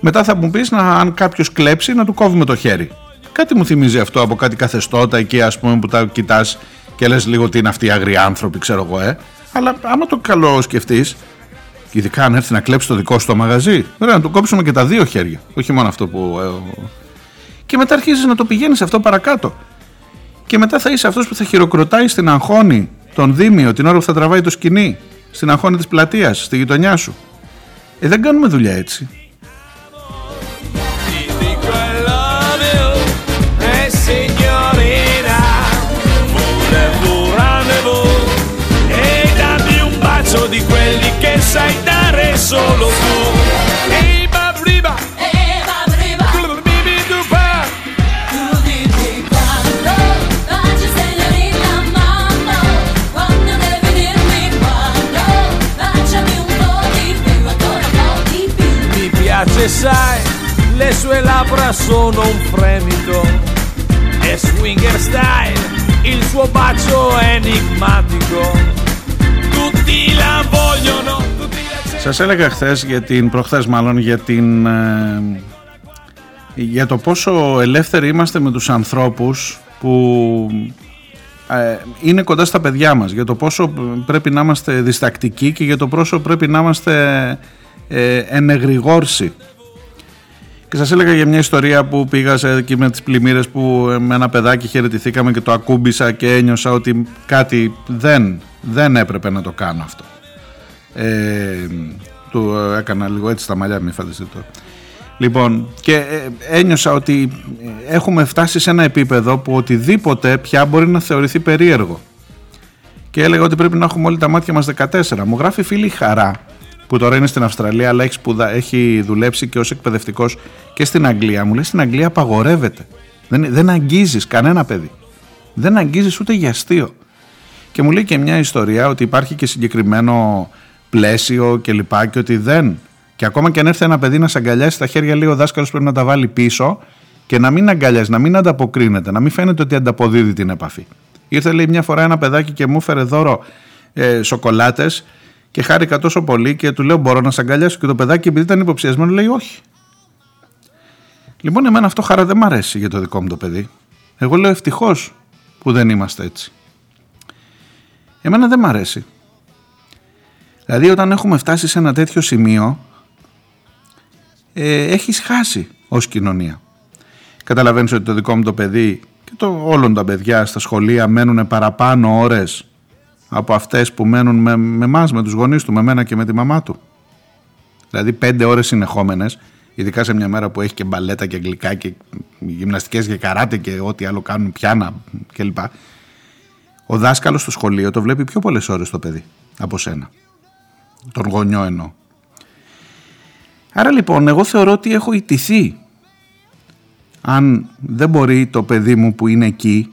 Μετά θα μου πεις να, αν κάποιος κλέψει να του κόβουμε το χέρι. Κάτι μου θυμίζει αυτό από κάτι καθεστώτα εκεί ας πούμε που τα κοιτάς και λες λίγο τι είναι αυτοί οι αγριοί άνθρωποι ξέρω εγώ ε. Αλλά άμα το καλό σκεφτείς, ειδικά αν έρθει να κλέψει το δικό σου το μαγαζί, ωραία να του κόψουμε και τα δύο χέρια. Όχι μόνο αυτό που. Ε, και μετά αρχίζεις να το πηγαίνεις αυτό παρακάτω. Και μετά θα είσαι αυτός που θα χειροκροτάει στην αγχώνη τον Δήμιο την ώρα που θα τραβάει το σκηνή, στην αγχώνη της πλατείας, στη γειτονιά σου. Ε, δεν κάνουμε δουλειά έτσι. braccio di quelli che sai dare solo tu. Ehi, babriba! Ehi, babriba! Bibi dupa! Tu dimmi quando, baci signorina mamma, quando devi dirmi quando, baciami un po' di più, ancora un po' di più. Mi piace, sai, le sue labbra sono un fremito, E swinger style, il suo bacio è enigmatico Σας έλεγα χθες για την, προχθές μάλλον, για την... ε, για το πόσο ελεύθεροι είμαστε με τους ανθρώπους που ε, είναι κοντά στα παιδιά μας για το πόσο πρέπει να είμαστε διστακτικοί και για το πόσο πρέπει να είμαστε ε, ενεγρηγόρσοι και σας έλεγα για μια ιστορία που πήγα σε, εκεί με τις πλημμύρες που ε, με ένα παιδάκι χαιρετηθήκαμε και το ακούμπησα και ένιωσα ότι κάτι δεν, δεν έπρεπε να το κάνω αυτό. Ε, του έκανα λίγο έτσι στα μαλλιά, μην φανταστείτε το. Λοιπόν, και ε, ένιωσα ότι έχουμε φτάσει σε ένα επίπεδο που οτιδήποτε πια μπορεί να θεωρηθεί περίεργο. Και έλεγα ότι πρέπει να έχουμε όλοι τα μάτια μας 14. Μου γράφει φίλη Χαρά, που τώρα είναι στην Αυστραλία, αλλά έχει, σπουδα... έχει δουλέψει και ως εκπαιδευτικός και στην Αγγλία. Μου λέει στην Αγγλία απαγορεύεται. Δεν, δεν αγγίζεις κανένα παιδί. Δεν αγγίζεις ούτε για αστείο. Και μου λέει και μια ιστορία ότι υπάρχει και συγκεκριμένο πλαίσιο και λοιπά και ότι δεν. Και ακόμα και αν έρθει ένα παιδί να σε αγκαλιάσει τα χέρια λίγο, ο δάσκαλος πρέπει να τα βάλει πίσω και να μην αγκαλιάζει, να μην ανταποκρίνεται, να μην φαίνεται ότι ανταποδίδει την επαφή. Ήρθε λέει μια φορά ένα παιδάκι και μου έφερε δώρο ε, σοκολάτες και χάρηκα τόσο πολύ και του λέω: Μπορώ να σε αγκαλιάσω. Και το παιδάκι, επειδή ήταν υποψιασμένο, λέει: Όχι. Λοιπόν, εμένα αυτό χαρά δεν μ' αρέσει για το δικό μου το παιδί. Εγώ λέω ευτυχώς που δεν είμαστε έτσι. Εμένα δεν μ' αρέσει. Δηλαδή όταν έχουμε φτάσει σε ένα τέτοιο σημείο ε, έχεις χάσει ως κοινωνία. Καταλαβαίνεις ότι το δικό μου το παιδί και το όλων τα παιδιά στα σχολεία μένουν παραπάνω ώρες από αυτές που μένουν με, με εμάς, με τους γονείς του, με μένα και με τη μαμά του. Δηλαδή πέντε ώρες συνεχόμενες, ειδικά σε μια μέρα που έχει και μπαλέτα και αγγλικά και γυμναστικές και καράτε και ό,τι άλλο κάνουν πιάνα κλπ. Ο δάσκαλος στο σχολείο το βλέπει πιο πολλές ώρες το παιδί από σένα. Τον γονιό εννοώ. Άρα λοιπόν εγώ θεωρώ ότι έχω ιτηθεί αν δεν μπορεί το παιδί μου που είναι εκεί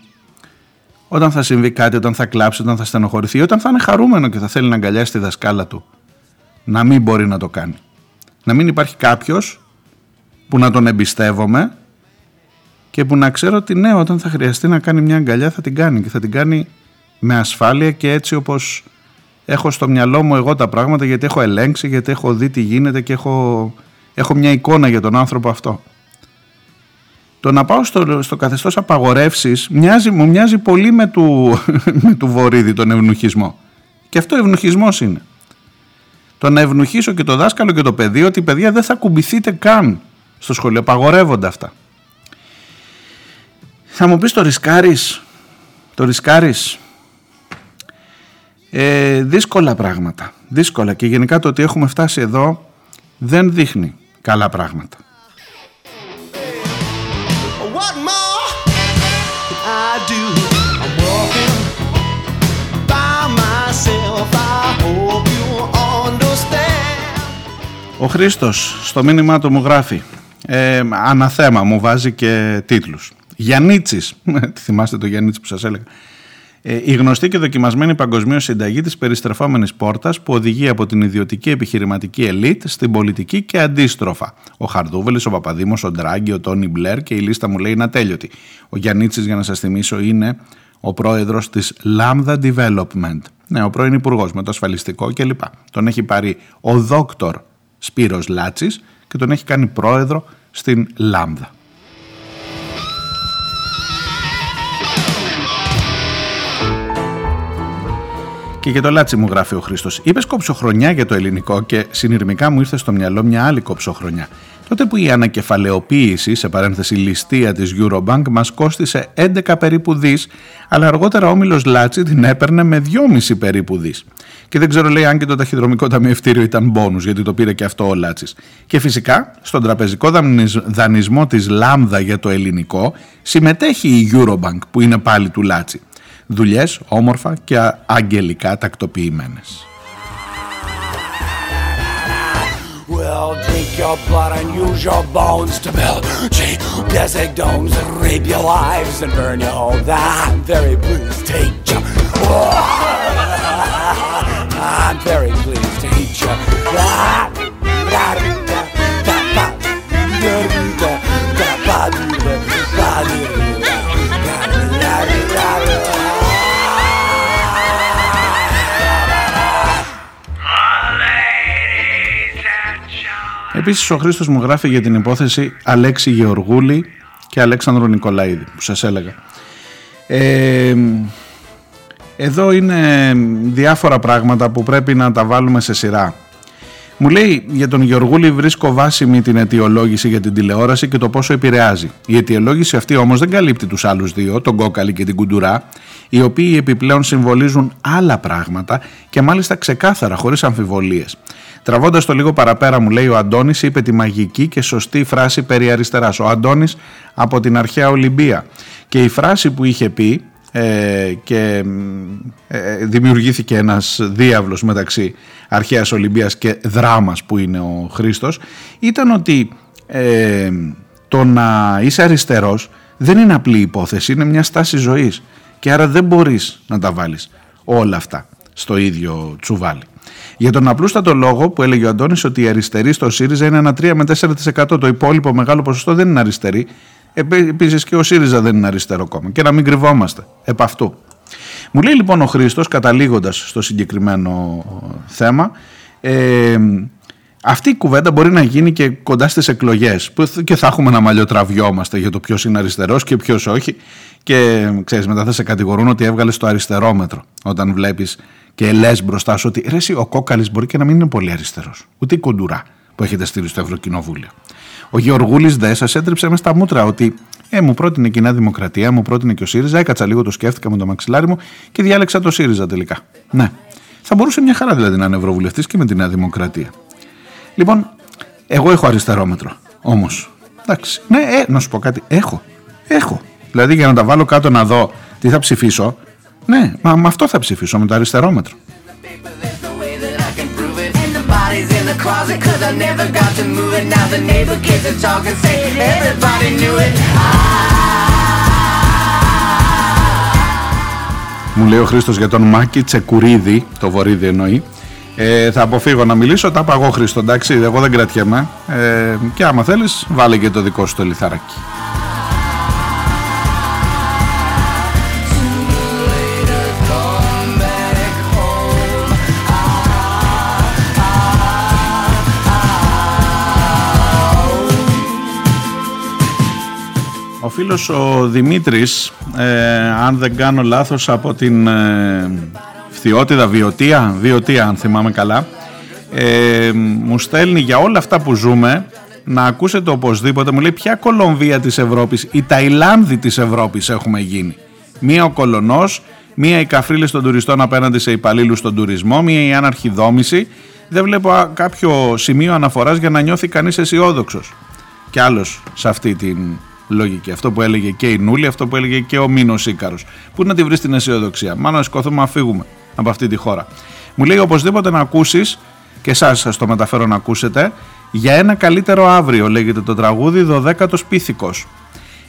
όταν θα συμβεί κάτι, όταν θα κλάψει, όταν θα στενοχωρηθεί, όταν θα είναι χαρούμενο και θα θέλει να αγκαλιάσει τη δασκάλα του, να μην μπορεί να το κάνει. Να μην υπάρχει κάποιος που να τον εμπιστεύομαι και που να ξέρω ότι ναι, όταν θα χρειαστεί να κάνει μια αγκαλιά θα την κάνει και θα την κάνει με ασφάλεια και έτσι όπως έχω στο μυαλό μου εγώ τα πράγματα γιατί έχω ελέγξει, γιατί έχω δει τι γίνεται και έχω, έχω μια εικόνα για τον άνθρωπο αυτό. Το να πάω στο, στο καθεστώς απαγορεύσεις μοιάζει, μου μοιάζει πολύ με του, με του Βορύδη τον ευνουχισμό. Και αυτό ευνουχισμός είναι. Το να ευνουχίσω και το δάσκαλο και το παιδί ότι παιδιά δεν θα κουμπηθείτε καν στο σχολείο. Απαγορεύονται αυτά. Θα μου πεις το ρισκάρεις; Το ρισκάρεις; Ε, δύσκολα πράγματα. Δύσκολα και γενικά το ότι έχουμε φτάσει εδώ δεν δείχνει καλά πράγματα. Ο Χρήστος στο μήνυμά του μου γράφει ε, αναθέμα μου βάζει και τίτλους. Γιαννίτσης, θυμάστε το Γιαννίτσι που σας έλεγα. Ε, η γνωστή και δοκιμασμένη παγκοσμίως συνταγή της περιστρεφόμενης πόρτας που οδηγεί από την ιδιωτική επιχειρηματική ελίτ στην πολιτική και αντίστροφα. Ο Χαρδούβελης, ο Παπαδήμος, ο Ντράγκη, ο Τόνι Μπλερ και η λίστα μου λέει είναι ατέλειωτη. Ο Γιαννίτσης για να σας θυμίσω είναι ο πρόεδρος της Lambda Development. Ναι, ο πρώην υπουργός με το ασφαλιστικό κλπ. Τον έχει πάρει ο δόκτωρ Σπύρος Λάτσης και τον έχει κάνει πρόεδρο στην Λάμδα. Και για το λάτσι μου γράφει ο Χρήστος. Είπες κοψοχρονιά για το ελληνικό και συνειρμικά μου ήρθε στο μυαλό μια άλλη κοψοχρονιά. Τότε που η ανακεφαλαιοποίηση, σε παρένθεση ληστεία της Eurobank, μας κόστισε 11 περίπου δις, αλλά αργότερα ο Όμιλος Λάτσι την έπαιρνε με 2,5 περίπου δις. Και δεν ξέρω λέει αν και το ταχυδρομικό ταμιευτήριο ήταν μπόνους, γιατί το πήρε και αυτό ο Λάτσης. Και φυσικά στον τραπεζικό δανεισμό της Λάμδα για το ελληνικό συμμετέχει η Eurobank που είναι πάλι του Λάτσι. Δουλειές όμορφα και αγγελικά τακτοποιημένες. We'll your blood and use your bones to build geodesic domes and rape your lives and burn your homes. I'm very pleased to hate you. I'm very pleased to hate you. Επίσης ο Χρήστος μου γράφει για την υπόθεση Αλέξη Γεωργούλη και Αλέξανδρο Νικολαίδη που σας έλεγα. Ε, εδώ είναι διάφορα πράγματα που πρέπει να τα βάλουμε σε σειρά. Μου λέει για τον Γεωργούλη βρίσκω βάσιμη την αιτιολόγηση για την τηλεόραση και το πόσο επηρεάζει. Η αιτιολόγηση αυτή όμως δεν καλύπτει τους άλλους δύο, τον Κόκαλη και την Κουντουρά, οι οποίοι επιπλέον συμβολίζουν άλλα πράγματα και μάλιστα ξεκάθαρα χωρίς αμφιβολίες. Τραβώντας το λίγο παραπέρα, μου λέει ο Αντώνης, είπε τη μαγική και σωστή φράση περί αριστεράς. Ο Αντώνης από την αρχαία Ολυμπία. Και η φράση που είχε πει ε, και ε, δημιουργήθηκε ένας διάβλος μεταξύ αρχαίας Ολυμπίας και δράμας που είναι ο Χρήστος ήταν ότι ε, το να είσαι αριστερός δεν είναι απλή υπόθεση, είναι μια στάση ζωής και άρα δεν μπορείς να τα βάλεις όλα αυτά στο ίδιο τσουβάλι. Για τον απλούστατο λόγο που έλεγε ο Αντώνης ότι η αριστερή στο ΣΥΡΙΖΑ είναι ένα 3 με 4%. Το υπόλοιπο μεγάλο ποσοστό δεν είναι αριστερή. Επίσης και ο ΣΥΡΙΖΑ δεν είναι αριστερό κόμμα. Και να μην κρυβόμαστε επ' αυτού. Μου λέει λοιπόν ο Χρήστος, καταλήγοντας στο συγκεκριμένο θέμα, ε, αυτή η κουβέντα μπορεί να γίνει και κοντά στις εκλογές. Και θα έχουμε να μαλλιοτραβιόμαστε για το ποιος είναι αριστερός και ποιος όχι. Και ξέρεις, μετά θα σε κατηγορούν ότι έβγαλες το αριστερόμετρο. Όταν βλέπεις και λες μπροστά σου ότι ρε, εσύ, ο κόκαλης μπορεί και να μην είναι πολύ αριστερός. Ούτε η κοντουρά που έχετε στείλει στο Ευρωκοινοβούλιο. Ο Γεωργούλης δε σα έτρεψε μες στα μούτρα ότι ε, μου πρότεινε η Νέα Δημοκρατία, μου πρότεινε και ο ΣΥΡΙΖΑ. Έκατσα λίγο, το σκέφτηκα με το μαξιλάρι μου και διάλεξα το ΣΥΡΙΖΑ τελικά. Ναι. Θα μπορούσε μια χαρά δηλαδή να είναι Ευρωβουλευτής και με τη Νέα Δημοκρατία. Λοιπόν, εγώ έχω αριστερόμετρο. Όμως. Εντάξει. Ναι, ε, να σου πω κάτι. Έχω. Έχω. Δηλαδή για να τα βάλω κάτω να δω τι θα ψηφίσω, ναι, μα με αυτό θα ψηφίσω, με το αριστερόμετρο. Μου λέει ο Χρήστος για τον Μάκη Τσεκουρίδη, το βορίδι εννοεί, ε, θα αποφύγω να μιλήσω, τα παγώ Χρήστο, εντάξει, εγώ δεν κρατιέμαι ε, και άμα θέλεις βάλε και το δικό σου το λιθαράκι. Ο φίλος ο Δημήτρης, ε, αν δεν κάνω λάθος από την ε, Φθιώτιδα Βιωτία, Βιωτία αν θυμάμαι καλά, ε, μου στέλνει για όλα αυτά που ζούμε να ακούσετε οπωσδήποτε, μου λέει ποια Κολομβία της Ευρώπης, η Ταϊλάνδη της Ευρώπης έχουμε γίνει; Μία ο Κολονός, μία η καφρίλες των τουριστών απέναντι σε υπαλλήλους στον τουρισμό, μία η άναρχη δόμηση. Δεν βλέπω κάποιο σημείο αναφοράς για να νιώθει κανείς αισιόδοξος. Κι άλλος σε αυτή την λογική. Αυτό που έλεγε και η Νούλη, αυτό που έλεγε και ο Μίνος Ήκαρο. Πού να τη βρεις την αισιοδοξία; Μάλλον να σηκωθούμε να φύγουμε από αυτή τη χώρα. Μου λέει οπωσδήποτε να ακούσεις και εσάς σας το μεταφέρω να ακούσετε για ένα καλύτερο αύριο λέγεται το τραγούδι 12ο Πίθηκος.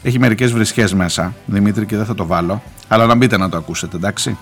Έχει μερικές βρισχές μέσα, Δημήτρη, και δεν θα το βάλω. Αλλά να μπείτε να το ακούσετε, εντάξει.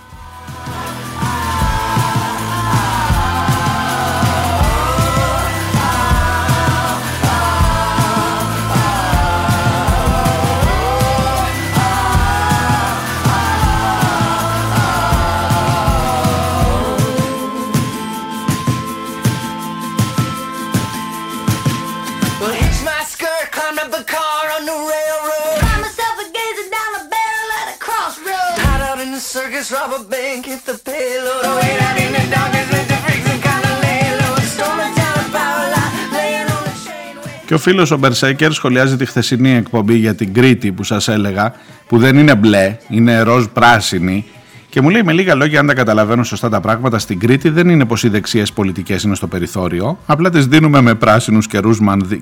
Ο φίλος ο Μπερσέκερ σχολιάζει τη χθεσινή εκπομπή για την Κρήτη που σας έλεγα, που δεν είναι μπλε, είναι ροζ πράσινη. Και μου λέει με λίγα λόγια, αν τα καταλαβαίνω σωστά τα πράγματα, στην Κρήτη δεν είναι πως οι δεξιές πολιτικές είναι στο περιθώριο. Απλά τις δίνουμε με πράσινους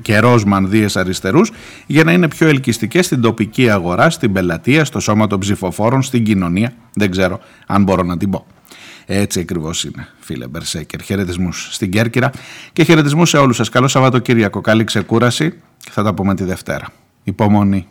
και ροζ μανδύες αριστερούς για να είναι πιο ελκυστικές στην τοπική αγορά, στην πελατεία, στο σώμα των ψηφοφόρων, στην κοινωνία. Δεν ξέρω αν μπορώ να την πω. Έτσι ακριβώς είναι, φίλε Μπερσέκερ. Χαιρετισμούς στην Κέρκυρα και χαιρετισμούς σε όλους σας. Καλό Σαββατοκύριακο. Καλή ξεκούραση και θα τα πούμε τη Δευτέρα. Υπομονή.